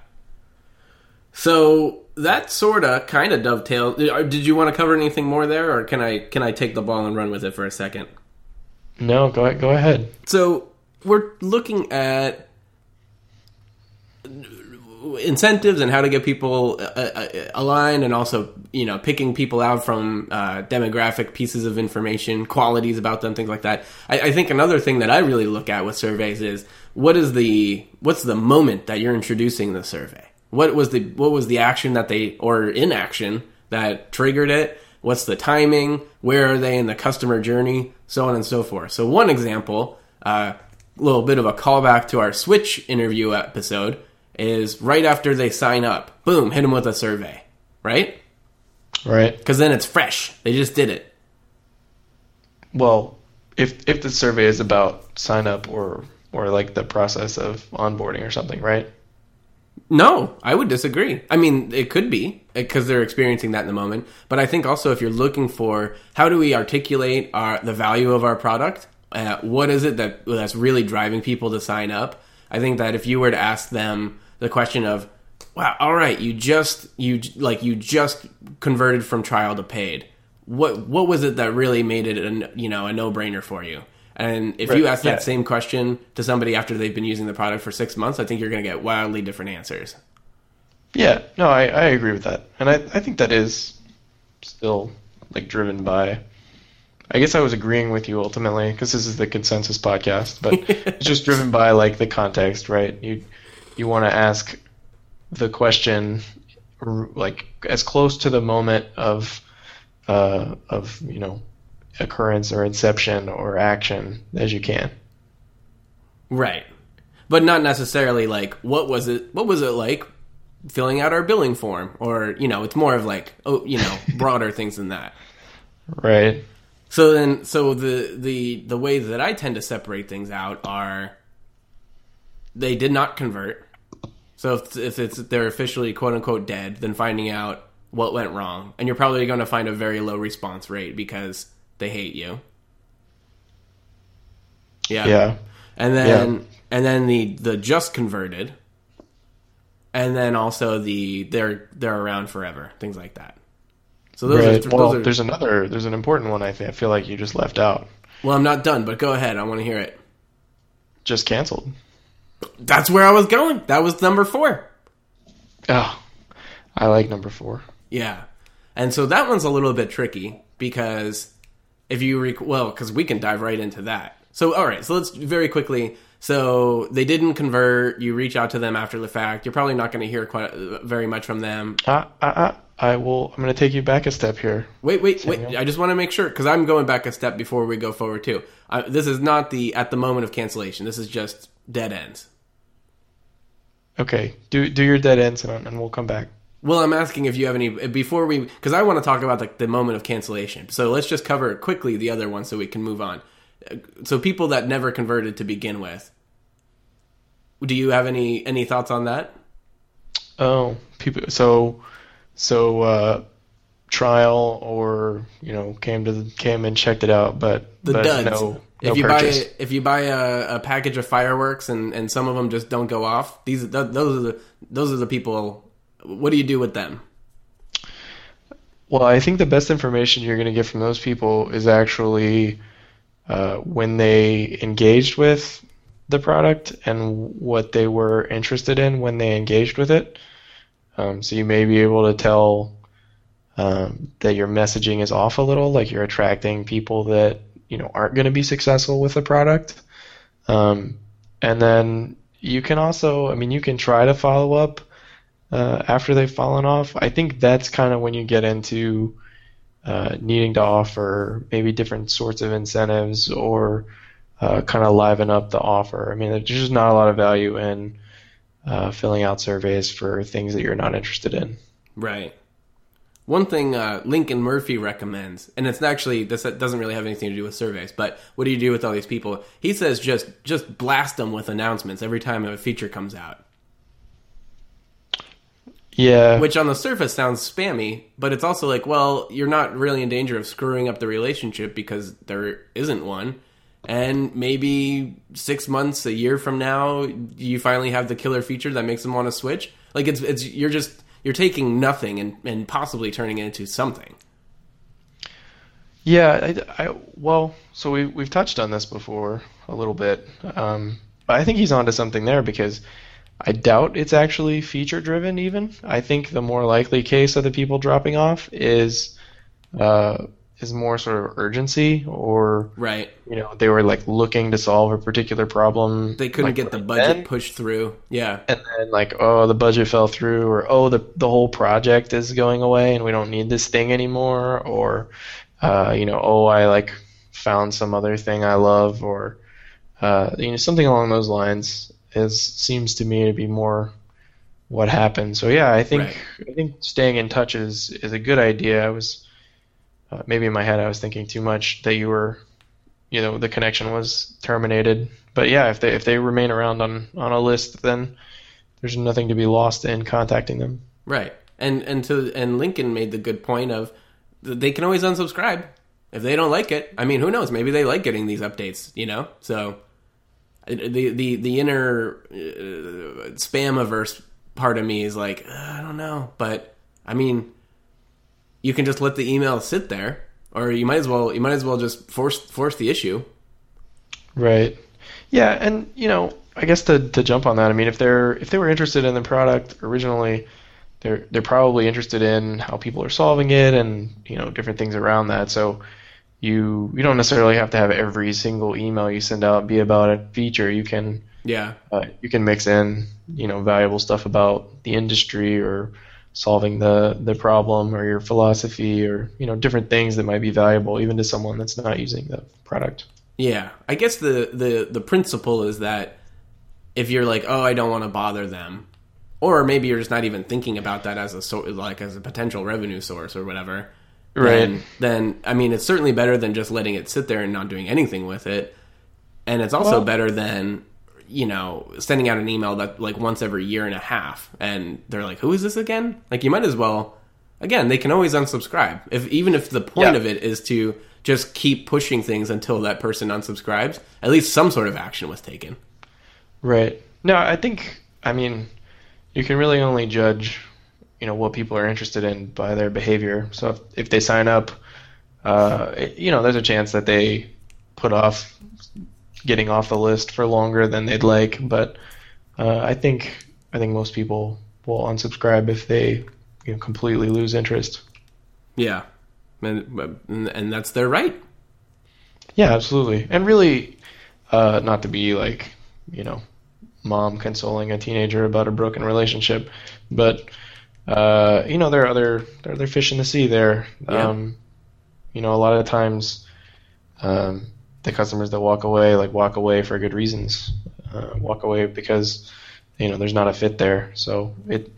So that sort of kind of dovetails. Did you want to cover anything more there, or can I can I take the ball and run with it for a second? No, go go ahead. So we're looking at incentives and how to get people uh, uh, aligned, and also you know picking people out from uh, demographic pieces of information, qualities about them, things like that. I, I think another thing that I really look at with surveys is what is the what's the moment that you're introducing the survey. What was the what was the action that they or inaction that triggered it? What's the timing? Where are they in the customer journey? So on and so forth. So one example, a uh, little bit of a callback to our Switch interview episode, is right after they sign up, boom, hit them with a survey, right? Right. Because then it's fresh. They just did it. Well, if if the survey is about sign up or or like the process of onboarding or something, right? No, I would disagree. I mean, it could be because they're experiencing that in the moment. But I think also if you're looking for how do we articulate our the value of our product, uh, what is it that that's really driving people to sign up? I think that if you were to ask them the question of, "Wow, all right, you just you like you just converted from trial to paid. What what was it that really made it a you know a no brainer for you?" And if Right, you ask that yeah. same question to somebody after they've been using the product for six months, I think you're going to get wildly different answers. Yeah, no, I, I agree with that. And I, I think that is still like driven by I guess I was agreeing with you ultimately because this is the consensus podcast, but it's just driven by like the context, right? You you want to ask the question like as close to the moment of uh, of you know occurrence or inception or action as you can. Right. But not necessarily like what was it what was it like filling out our billing form or you know, it's more of like oh, you know, broader things than that. Right. So then so the the the way that I tend to separate things out are they did not convert. So if, if it's they're officially quote unquote dead, then finding out what went wrong, and you're probably going to find a very low response rate because they hate you. Yeah. Yeah. And then and then the the just converted, and then also the they're they're around forever, things like that. So those right. are, well, those are there's another there's an important one I, th- I feel like you just left out. well, I'm not done, but go ahead. I want to hear it. Just canceled. That's where I was going. That was number four. Oh, I like number four. Yeah, and so that one's a little bit tricky because if you rec- well, because we can dive right into that. So all right, so let's very quickly. So they didn't convert. You reach out to them after the fact. You're probably not going to hear quite uh, very much from them. Uh, uh, uh, I will. I'm going to take you back a step here. Wait, wait, wait! I just want to make sure because I'm going back a step before we go forward too. Uh, this is not the at the moment of cancellation. This is just dead ends. Okay, do do your dead ends and, and we'll come back. Well, I'm asking if you have any before we because I want to talk about like the moment of cancellation. So let's just cover quickly the other one so we can move on. So people that never converted to begin with. Do you have any any thoughts on that? Oh, people. So, so uh, trial or you know came to the, came and checked it out, but The but duds. no if no you purchase. buy if you buy a, a package of fireworks and, and some of them just don't go off, these th- those are the those are the people. What do you do with them? Well, I think the best information you're going to get from those people is actually uh, when they engaged with the product and what they were interested in when they engaged with it. Um, so you may be able to tell um, that your messaging is off a little, like you're attracting people that you know aren't going to be successful with the product. Um, and then you can also, I mean, you can try to follow up uh, after they've fallen off. I think that's kind of when you get into uh, needing to offer maybe different sorts of incentives or uh, kind of liven up the offer. I mean, there's just not a lot of value in uh, filling out surveys for things that you're not interested in. Right. One thing uh, Lincoln Murphy recommends, and it's actually this doesn't really have anything to do with surveys, but what do you do with all these people? He says just just blast them with announcements every time a feature comes out. Yeah. Which on the surface sounds spammy, but it's also like, well, you're not really in danger of screwing up the relationship because there isn't one. And maybe six months, a year from now, you finally have the killer feature that makes them want to switch. Like it's it's you're just you're taking nothing and, and possibly turning it into something. Yeah, I, I, well, so we we've touched on this before a little bit, um, but I think he's onto something there because I doubt it's actually feature driven. Even I think the more likely case of the people dropping off is uh, is more sort of urgency, or right. You know, they were like looking to solve a particular problem. They couldn't like, get the budget then, pushed through. Yeah, and then like, oh, the budget fell through, or oh, the the whole project is going away, and we don't need this thing anymore, or uh, you know, oh, I like found some other thing I love, or uh, you know, something along those lines is seems to me to be more what happened. So yeah, I think right. I think staying in touch is is a good idea. I was uh, maybe in my head I was thinking too much that you were, you know, the connection was terminated. But yeah, if they if they remain around on on a list, then there's nothing to be lost in contacting them. Right. And and to and Lincoln made the good point of they can always unsubscribe if they don't like it. I mean, who knows? Maybe they like getting these updates, you know. So the the the inner uh, spam averse part of me is like uh, I don't know, but I mean, you can just let the email sit there, or you might as well you might as well just force force the issue. Right. Yeah, and you know, I guess to to jump on that, I mean, if they're if they were interested in the product originally, they're they're probably interested in how people are solving it and you know different things around that. So you you don't necessarily have to have every single email you send out be about a feature. You can yeah uh, you can mix in you know valuable stuff about the industry or solving the the problem or your philosophy or you know different things that might be valuable even to someone that's not using the product. Yeah, I guess the the the principle is that if you're like, oh, I don't want to bother them, or maybe you're just not even thinking about that as a so, like as a potential revenue source or whatever right then, then I mean it's certainly better than just letting it sit there and not doing anything with it. And it's also Well- better than you know sending out an email that like once every year and a half and they're like who is this again? Like you might as well again, they can always unsubscribe. If even if the point Yeah. of it is to just keep pushing things until that person unsubscribes, at least some sort of action was taken. Right. No, I think I mean you can really only judge you know what people are interested in by their behavior. So if, if they sign up, uh, you know, there's a chance that they put off getting off the list for longer than they'd like. But uh, I think I think most people will unsubscribe if they you know completely lose interest. Yeah. And, and that's their right. Yeah, absolutely. And really, uh, not to be like, you know, mom consoling a teenager about a broken relationship, but uh, you know, there are other there are other fish in the sea there. Yeah. Um, you know, a lot of times, um, the customers that walk away like walk away for good reasons. Uh, walk away because you know there's not a fit there. So it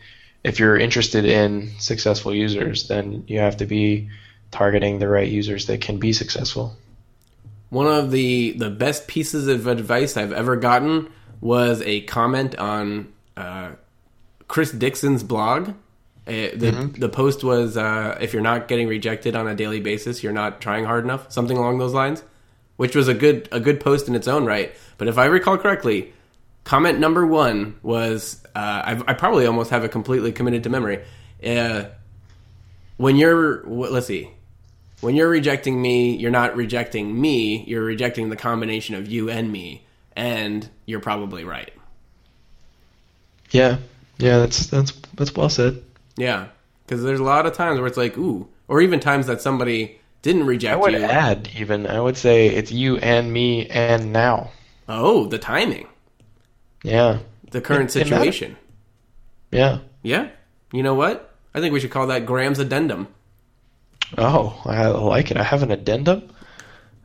if you're interested in successful users, then you have to be targeting the right users that can be successful. One of the the best pieces of advice I've ever gotten was a comment on uh, Chris Dixon's blog. Uh, the the post was uh, if you're not getting rejected on a daily basis, you're not trying hard enough, something along those lines, which was a good a good post in its own right. But if I recall correctly, comment number one was uh, I, I probably almost have it completely committed to memory. Uh, when you're let's see, when you're rejecting me, you're not rejecting me, you're rejecting the combination of you and me, and you're probably right. Yeah, yeah, that's that's that's well said. Yeah, because there's a lot of times where it's like, ooh, or even times that somebody didn't reject I would you. add even. I would say it's you and me and now. Oh, the timing, Yeah. the current It- it situation. Yeah. Yeah, you know what? I think we should call that Graham's addendum. Oh, I like it. I have an addendum.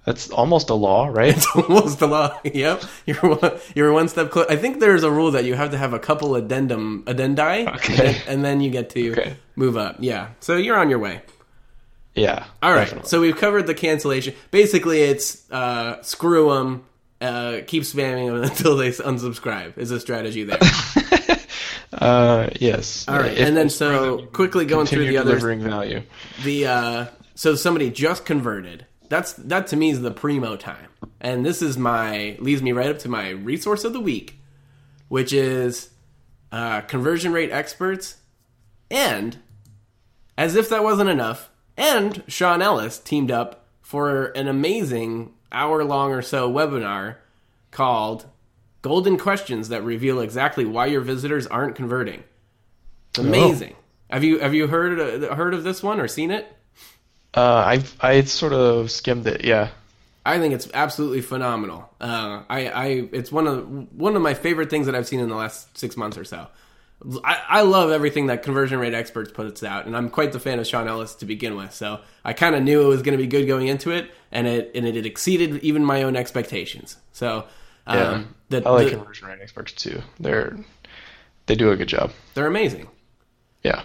That's almost a law, right? It's almost a law. Yep, you're one, you're one step close. I think there's a rule that you have to have a couple addendum addendi, Okay. and, and then you get to Okay. move up. Yeah, so you're on your way. Yeah. All right, definitely. so we've covered the cancellation. Basically, it's uh, screw them, uh, keep spamming them until they unsubscribe. Is a strategy there. Uh, yes. All right, If and then so quickly going through the other delivering value. the uh so somebody just converted that's that to me is the primo time and this is my leads me right up to my resource of the week which is uh conversion rate experts and as if that wasn't enough and sean ellis teamed up for an amazing hour long or so webinar called golden questions that reveal exactly why your visitors aren't converting it's amazing have you have you heard uh, heard of this one or seen it Uh, I've I sort of skimmed it. Yeah. I think it's absolutely phenomenal. Uh, I, I, it's one of one of my favorite things that I've seen in the last six months or so. I, I love everything that conversion rate experts puts out, and I'm quite the fan of Sean Ellis to begin with. So I kind of knew it was going to be good going into it, and it and it, exceeded even my own expectations. So um, Yeah. the, I like the- conversion rate experts too. They're they do a good job. they're amazing. Yeah.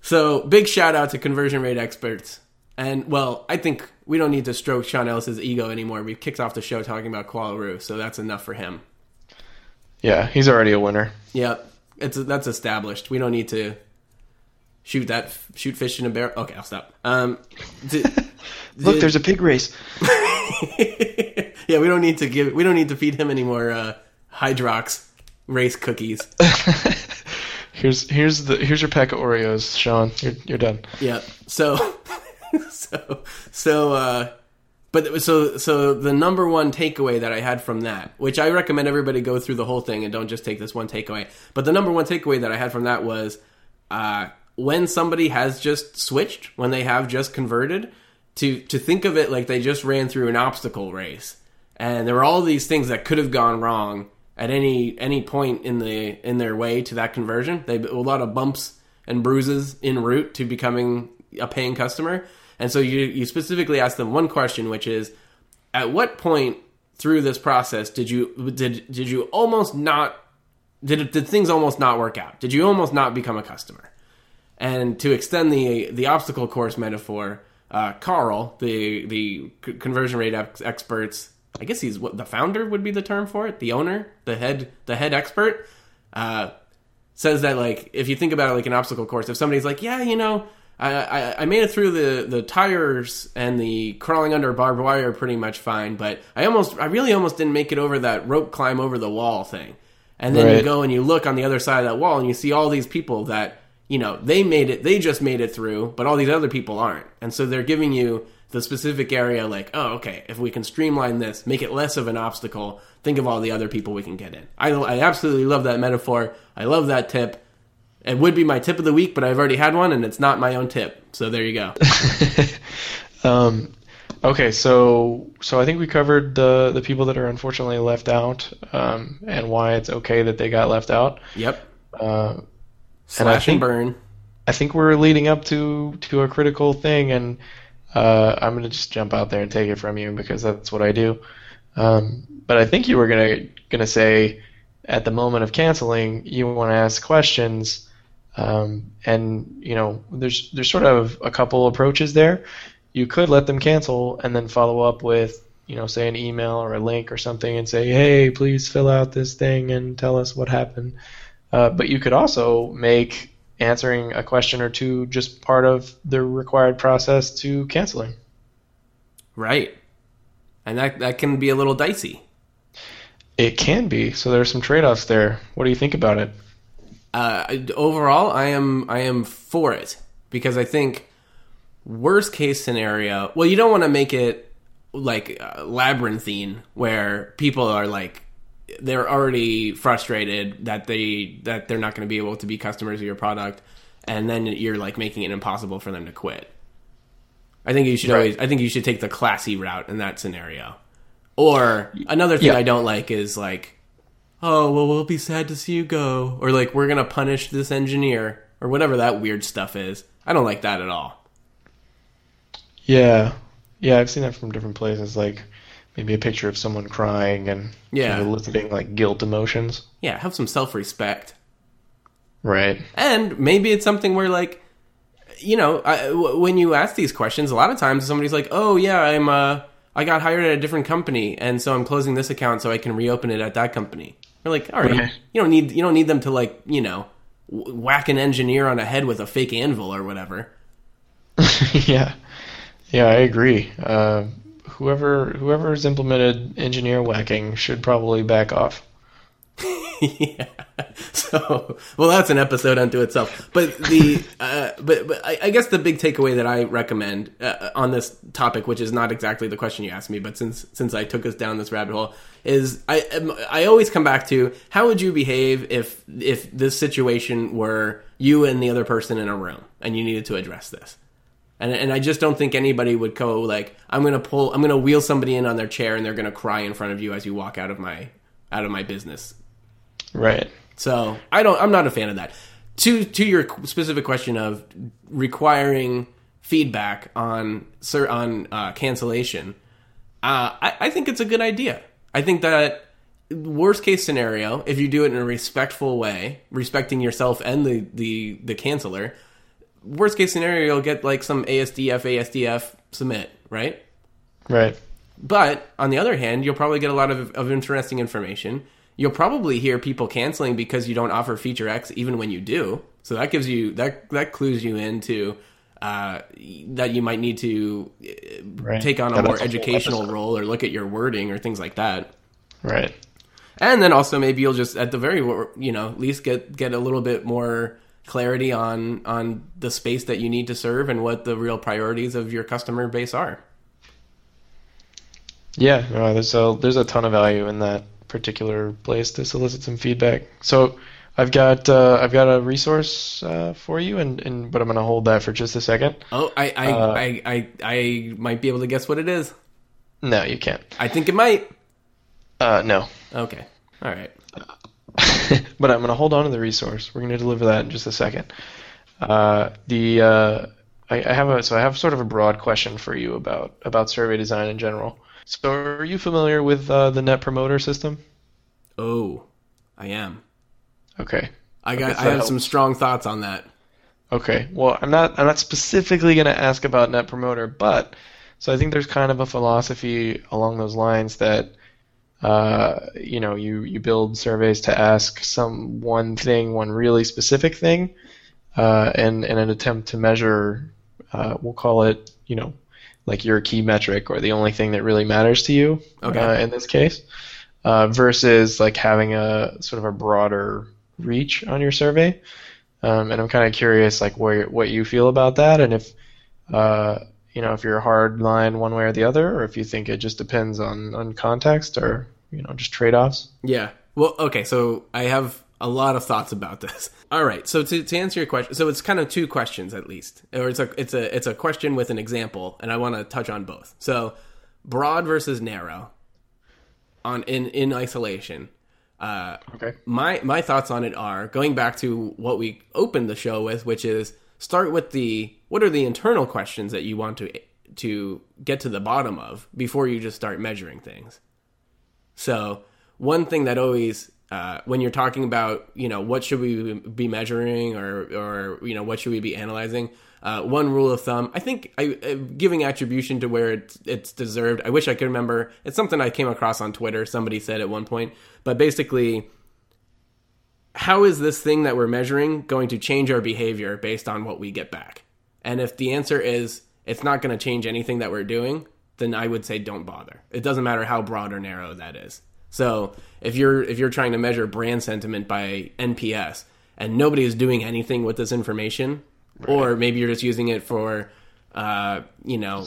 So big shout out to conversion rate experts. And well, I think we don't need to stroke Sean Ellis's ego anymore. We've kicked off the show talking about Qualaroo, so that's enough for him. Yeah. He's already a winner. Yep, it's that's established. We don't need to shoot that shoot fish in a barrel. Okay, I'll stop. Um, d- Look, there's a pig race. yeah, we don't need to give. We don't need to feed him any more uh, Hydrox race cookies. Here's here's the here's your pack of Oreos, Sean. You're you're done. Yeah. So, so, so, uh, but so, so the number one takeaway that I had from that, which I recommend everybody go through the whole thing and don't just take this one takeaway. But the number one takeaway that I had from that was, uh, when somebody has just switched, when they have just converted, to to think of it like they just ran through an obstacle race, and there were all these things that could have gone wrong at any any point in the in their way to that conversion. They a lot of bumps and bruises en route to becoming a paying customer. And so you you specifically asked them one question, which is, at what point through this process did you did did you almost not did did things almost not work out? Did you almost not become a customer? And to extend the the obstacle course metaphor, uh, Karl, the the conversion rate ex- experts, I guess he's what the founder would be the term for it, the owner, the head the head expert, uh, says that like if you think about it like an obstacle course, if somebody's like, yeah, you know, I, I, I made it through the the tires and the crawling under barbed wire pretty much fine, but I almost I really almost didn't make it over that rope climb over the wall thing. And then you go and you look on the other side of that wall and you see all these people that you know they made it they just made it through but all these other people aren't. And so they're giving you the specific area like oh okay if we can streamline this make it less of an obstacle think of all the other people we can get in. I, I absolutely love that metaphor. I love that tip it would be my tip of the week but i've already had one and it's not my own tip so there you go Um, okay, so so I think we covered the the people that are unfortunately left out, um, and why it's okay that they got left out. yep Uh, slash and think- burn I think we're leading up to to a critical thing, and uh, I'm gonna just jump out there and take it from you because that's what I do. Um, but I think you were gonna gonna say at the moment of canceling, you want to ask questions, um, and you know there's there's sort of a couple approaches there. You could let them cancel and then follow up with you know say an email or a link or something and say hey please fill out this thing and tell us what happened. Uh, but you could also make answering a question or two just part of the required process to canceling. right and that that can be a little dicey It can be. So there's some trade-offs there. What do you think about it? Uh, overall, I am I am for it because I think worst case scenario. Well, you don't want to make it like uh, labyrinthine where people are like they're already frustrated that they that they're not going to be able to be customers of your product, and then you're like making it impossible for them to quit. I think you should Right. always. I think you should take the classy route in that scenario. Or another thing Yeah. I don't like is like, oh well, we'll be sad to see you go, or like we're gonna punish this engineer, or whatever that weird stuff is. I don't like that at all. Yeah, yeah, I've seen that from different places, like maybe a picture of someone crying and Yeah. kind of eliciting like guilt emotions. Yeah, have some self respect. Right. And maybe it's something where, like, you know, I, w- when you ask these questions, a lot of times somebody's like, "Oh yeah, I'm uh, I got hired at a different company, and so I'm closing this account so I can reopen it at that company." You're like, "All right, Right. you don't need you don't need them to like you know whack an engineer on a head with a fake anvil or whatever." yeah, yeah, I agree. Uh, whoever whoever's implemented engineer whacking should probably back off. Yeah. So, well, that's an episode unto itself. But the, uh, but but I, I guess the big takeaway that I recommend uh, on this topic, which is not exactly the question you asked me, but since since I took us down this rabbit hole, is I um, I always come back to how would you behave if if this situation were you and the other person in a room and you needed to address this. And, and I just don't think anybody would go like I'm gonna pull I'm gonna wheel somebody in on their chair and they're gonna cry in front of you as you walk out of my out of my business Right. so I don't. I'm not a fan of that. To to your specific question of requiring feedback on sir on uh, cancellation, uh, I, I think it's a good idea. I think that worst case scenario, if you do it in a respectful way, respecting yourself and the the the canceller, worst case scenario, you'll get like some ASDF ASDF submit right. Right. But on the other hand, you'll probably get a lot of, of interesting information. You'll probably hear people canceling because you don't offer feature X even when you do. So that gives you that that clues you into uh, that you might need to uh, Right. take on a Yeah, more that's a educational role or look at your wording or things like that. Right. And then also maybe you'll just at the very you know at least get get a little bit more clarity on on the space that you need to serve and what the real priorities of your customer base are. Yeah, no, there's a there's a ton of value in that particular place to solicit some feedback. So I've got uh, I've got a resource uh, for you, and, and but I'm gonna hold that for just a second. Oh, I I, Uh, I, I I might be able to guess what it is. No, you can't. I think it might. Uh, no, Okay. All right. but I'm gonna hold on to the resource. We're gonna deliver that in just a second. Uh, the uh, I, I have a so I have sort of a broad question for you about about survey design in general. So are you familiar with uh, the Net Promoter system? Oh, I am. Okay. I got. So I have some strong thoughts on that. Okay. Well, I'm not I'm not specifically going to ask about Net Promoter, but so I think there's kind of a philosophy along those lines that uh, you know, you you build surveys to ask some one thing, one really specific thing, uh, and in an attempt to measure, uh, we'll call it, you know, like your key metric or the only thing that really matters to you Okay. uh, in this case, uh, versus like having a sort of a broader reach on your survey. Um, and I'm kind of curious, like, where what you feel about that, and if uh, you know if you're a hard line one way or the other, or if you think it just depends on on context or you know just trade offs. Yeah. Well, okay. So I have a lot of thoughts about this. All right. So to, to answer your question, so it's kind of two questions at least, or it's a it's a it's a question with an example, and I want to touch on both. So broad versus narrow, on in in isolation. Uh, Okay. my my thoughts on it are going back to what we opened the show with, which is start with the what are the internal questions that you want to to get to the bottom of before you just start measuring things. So one thing that always uh, when you're talking about you know what should we be measuring or or you know what should we be analyzing, uh, one rule of thumb I think I, uh, giving attribution to where it's it's deserved. I wish I could remember. It's something I came across on Twitter. Somebody said at one point, but basically. How is this thing that we're measuring going to change our behavior based on what we get back? And if the answer is it's not going to change anything that we're doing, then I would say don't bother. It doesn't matter how broad or narrow that is. So if you're if you're trying to measure brand sentiment by NPS and nobody is doing anything with this information, or maybe you're just using it for uh, you know,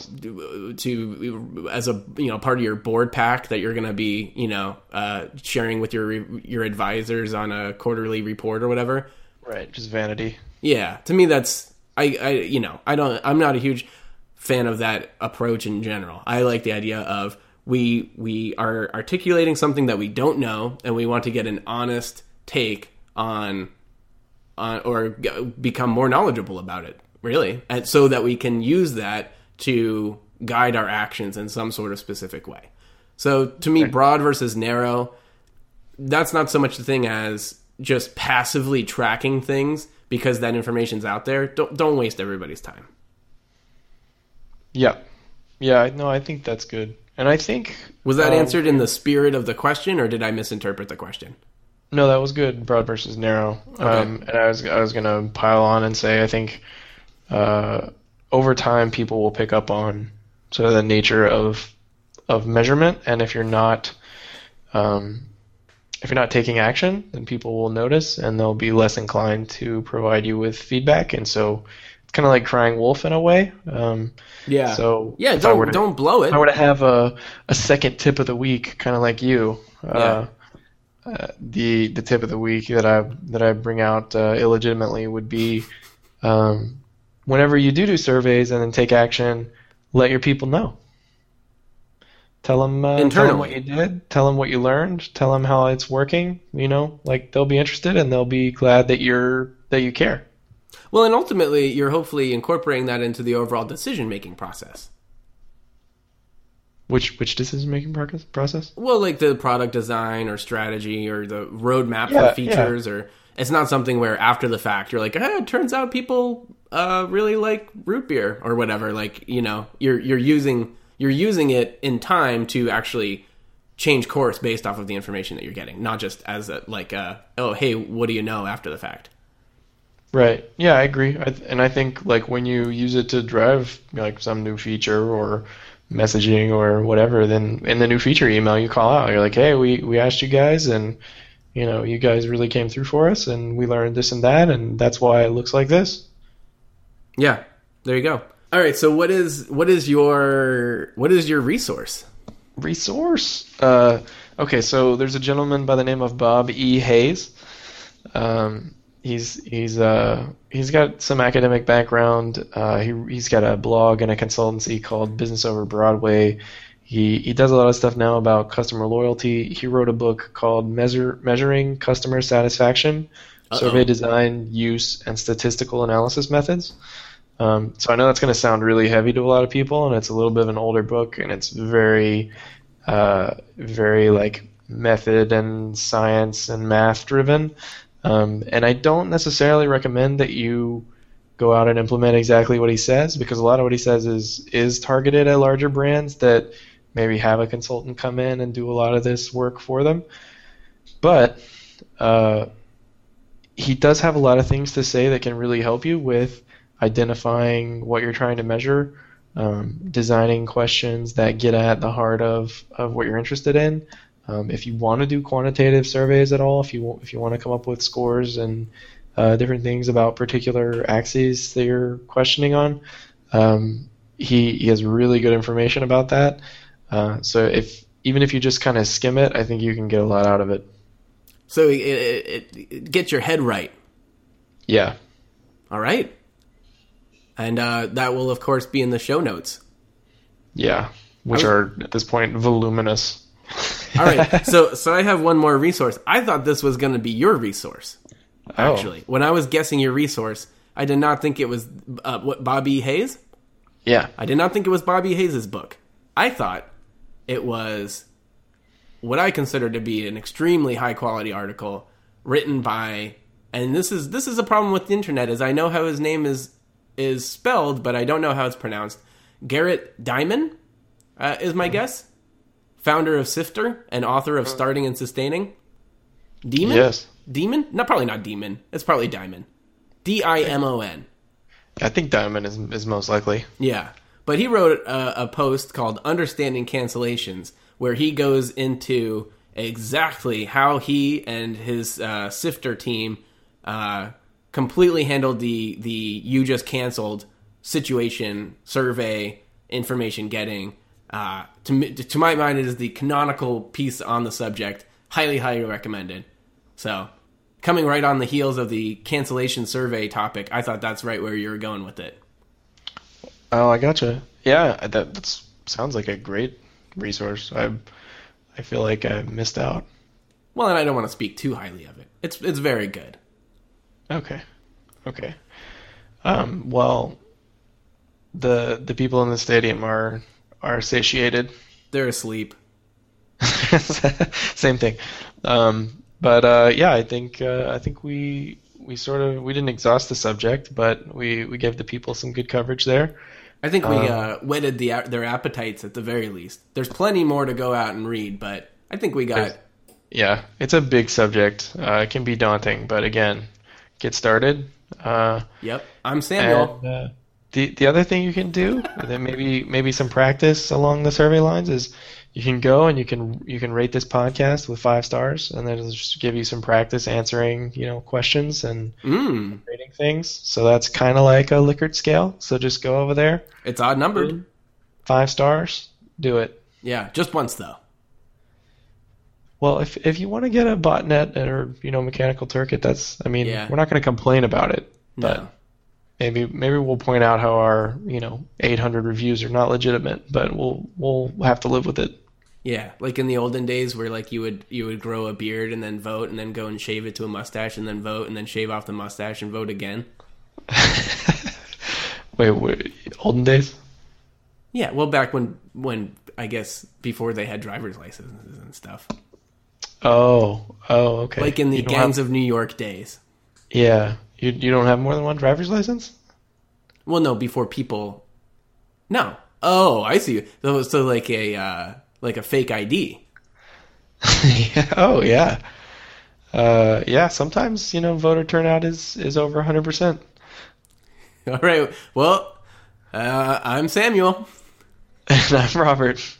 to as a you know part of your board pack that you're going to be you know uh, sharing with your your advisors on a quarterly report or whatever. Right, just vanity. Yeah, to me that's I I you know I don't I'm not a huge fan of that approach in general. I like the idea of we we are articulating something that we don't know and we want to get an honest take on on or g- become more knowledgeable about it really and so that we can use that to guide our actions in some sort of specific way. So to me broad versus narrow that's not so much the thing as just passively tracking things because that information's out there. Don't don't waste everybody's time. Yeah, yeah. No, I think that's good, and I think was that um, answered in the spirit of the question or did i misinterpret the question No, that was good. Broad versus narrow. Um, and I was I was gonna pile on and say I think uh, over time people will pick up on sort of the nature of of measurement, and if you're not um, if you're not taking action, then people will notice and they'll be less inclined to provide you with feedback. And so kind of like crying wolf in a way. Um, yeah So yeah if I were don't to- don't blow it if I were to have a, a second tip of the week, kind of like you, uh, uh, the the tip of the week that I that I bring out uh, illegitimately would be, um, whenever you do do surveys and then take action, let your people know. Tell them, uh, tell them what you did. Tell them what you learned. Tell them how it's working. You know, like they'll be interested and they'll be glad that you're that you care. Well, and ultimately, you're hopefully incorporating that into the overall decision making process. Which which decision making process process? Well, like the product design or strategy or the roadmap Yeah, for features, or it's not something where after the fact you're like, eh, it turns out people uh, really like root beer or whatever. Like you know, you're you're using you're using it in time to actually change course based off of the information that you're getting, not just as a like a, oh hey, what do you know after the fact? Right. Yeah, I agree. I th- and I think like when you use it to drive like some new feature or messaging or whatever, then in the new feature email you call out. You're like, "Hey, we we asked you guys and you know, you guys really came through for us and we learned this and that and that's why it looks like this." Yeah, there you go. All right, so what is what is your what is your resource? Resource. Uh okay, so there's a gentleman by the name of Bob E. Hayes. Um he's he's uh he's got some academic background. Uh, he he's got a blog and a consultancy called Business Over Broadway. He he does a lot of stuff now about customer loyalty. He wrote a book called Measure Measuring Customer Satisfaction: Survey Design, Use, and Statistical Analysis Methods. Um, so I know that's going to sound really heavy to a lot of people, and it's a little bit of an older book, and it's very, uh, very like method and science and math driven. Um, and I don't necessarily recommend that you go out and implement exactly what he says because a lot of what he says is is targeted at larger brands that maybe have a consultant come in and do a lot of this work for them. But uh, he does have a lot of things to say that can really help you with identifying what you're trying to measure, um, designing questions that get at the heart of, of what you're interested in. Um, if you want to do quantitative surveys at all, if you if you want to come up with scores and uh, different things about particular axes that you're questioning on, um, he he has really good information about that. Uh, so if even if you just kind of skim it, I think you can get a lot out of it. So it, it, it, get your head right. Yeah. All right, and uh, that will of course be in the show notes. Yeah, which are at this point voluminous. All right, so so I have one more resource. I thought this was going to be your resource. Oh. Actually, when I was guessing your resource, I did not think it was uh, what Bobby Hayes. Yeah. I did not think it was Bobby Hayes' book. I thought it was what I consider to be an extremely high quality article written by and this is this is a problem with the internet is I know how his name is is spelled, but I don't know how it's pronounced. Garrett Diamond uh, is my guess. Founder of Sifter and author of Starting and Sustaining. Demon? Yes. Demon? No, probably not Demon. It's probably Diamond. D I M O N. I think Diamond is is most likely. Yeah. But he wrote a, a post called Understanding Cancellations, where he goes into exactly how he and his uh, Sifter team uh, completely handled the, the you just canceled situation survey information getting. Uh, to to my mind, it is the canonical piece on the subject. Highly, highly recommended. So, coming right on the heels of the cancellation survey topic, I thought that's right where you were going with it. Oh, I gotcha. Yeah, that that's, sounds like a great resource. I I feel like I missed out. Well, and I don't want to speak too highly of it. It's it's very good. Okay. Okay. Um, well, the the people in the stadium are are satiated. They're asleep. Same thing. Um, but uh, yeah, I think uh, I think we we sort of we didn't exhaust the subject, but we we gave the people some good coverage there. I think we uh, whetted the their appetites at the very least. There's plenty more to go out and read, but I think we got. Yeah, it's a big subject. Uh, it can be daunting, but again, get started. Uh, Yep, I'm Samuel. and uh, the the other thing you can do, then maybe maybe some practice along the survey lines is you can go and you can you can rate this podcast with five stars, and then it'll just give you some practice answering you know questions and Mm, rating things. So that's kind of like a Likert scale. So just go over there, it's odd numbered. five stars, do it. Yeah, just once though. Well, if if you want to get a botnet or you know mechanical Turk it, that's I mean Yeah. we're not going to complain about it, but No. Maybe maybe we'll point out how our you know 800 reviews are not legitimate, but we'll we'll have to live with it. Yeah, like in the olden days where like you would you would grow a beard and then vote and then go and shave it to a mustache and then vote and then shave off the mustache and vote again. Wait, wait, olden days? Yeah, well back when when I guess before they had driver's licenses and stuff. Oh, oh, okay. Like in the gangs have- of New York days. yeah, you you don't have more than one driver's license? Well, no, before people. No. Oh, I see. So, so like a uh, like a fake ID. yeah, oh yeah, uh, yeah. Sometimes you know voter turnout is is over 100. percent All right. Well, uh, I'm Samuel, And I'm Robert.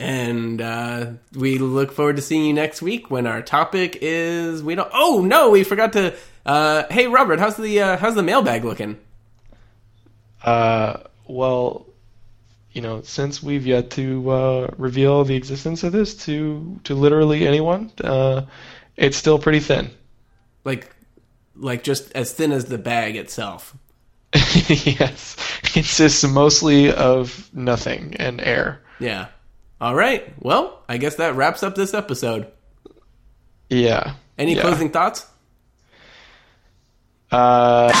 and uh, we look forward to seeing you next week when our topic is we don't. Oh no, we forgot to. Uh, hey, Robert, how's the uh, how's the mailbag looking? Uh, well, you know, since we've yet to uh, reveal the existence of this to to literally anyone, uh, it's still pretty thin. Like, like just as thin as the bag itself. yes, it consists mostly of nothing and air. Yeah. All right. Well, I guess that wraps up this episode. Yeah. Any Yeah. closing thoughts? Uh,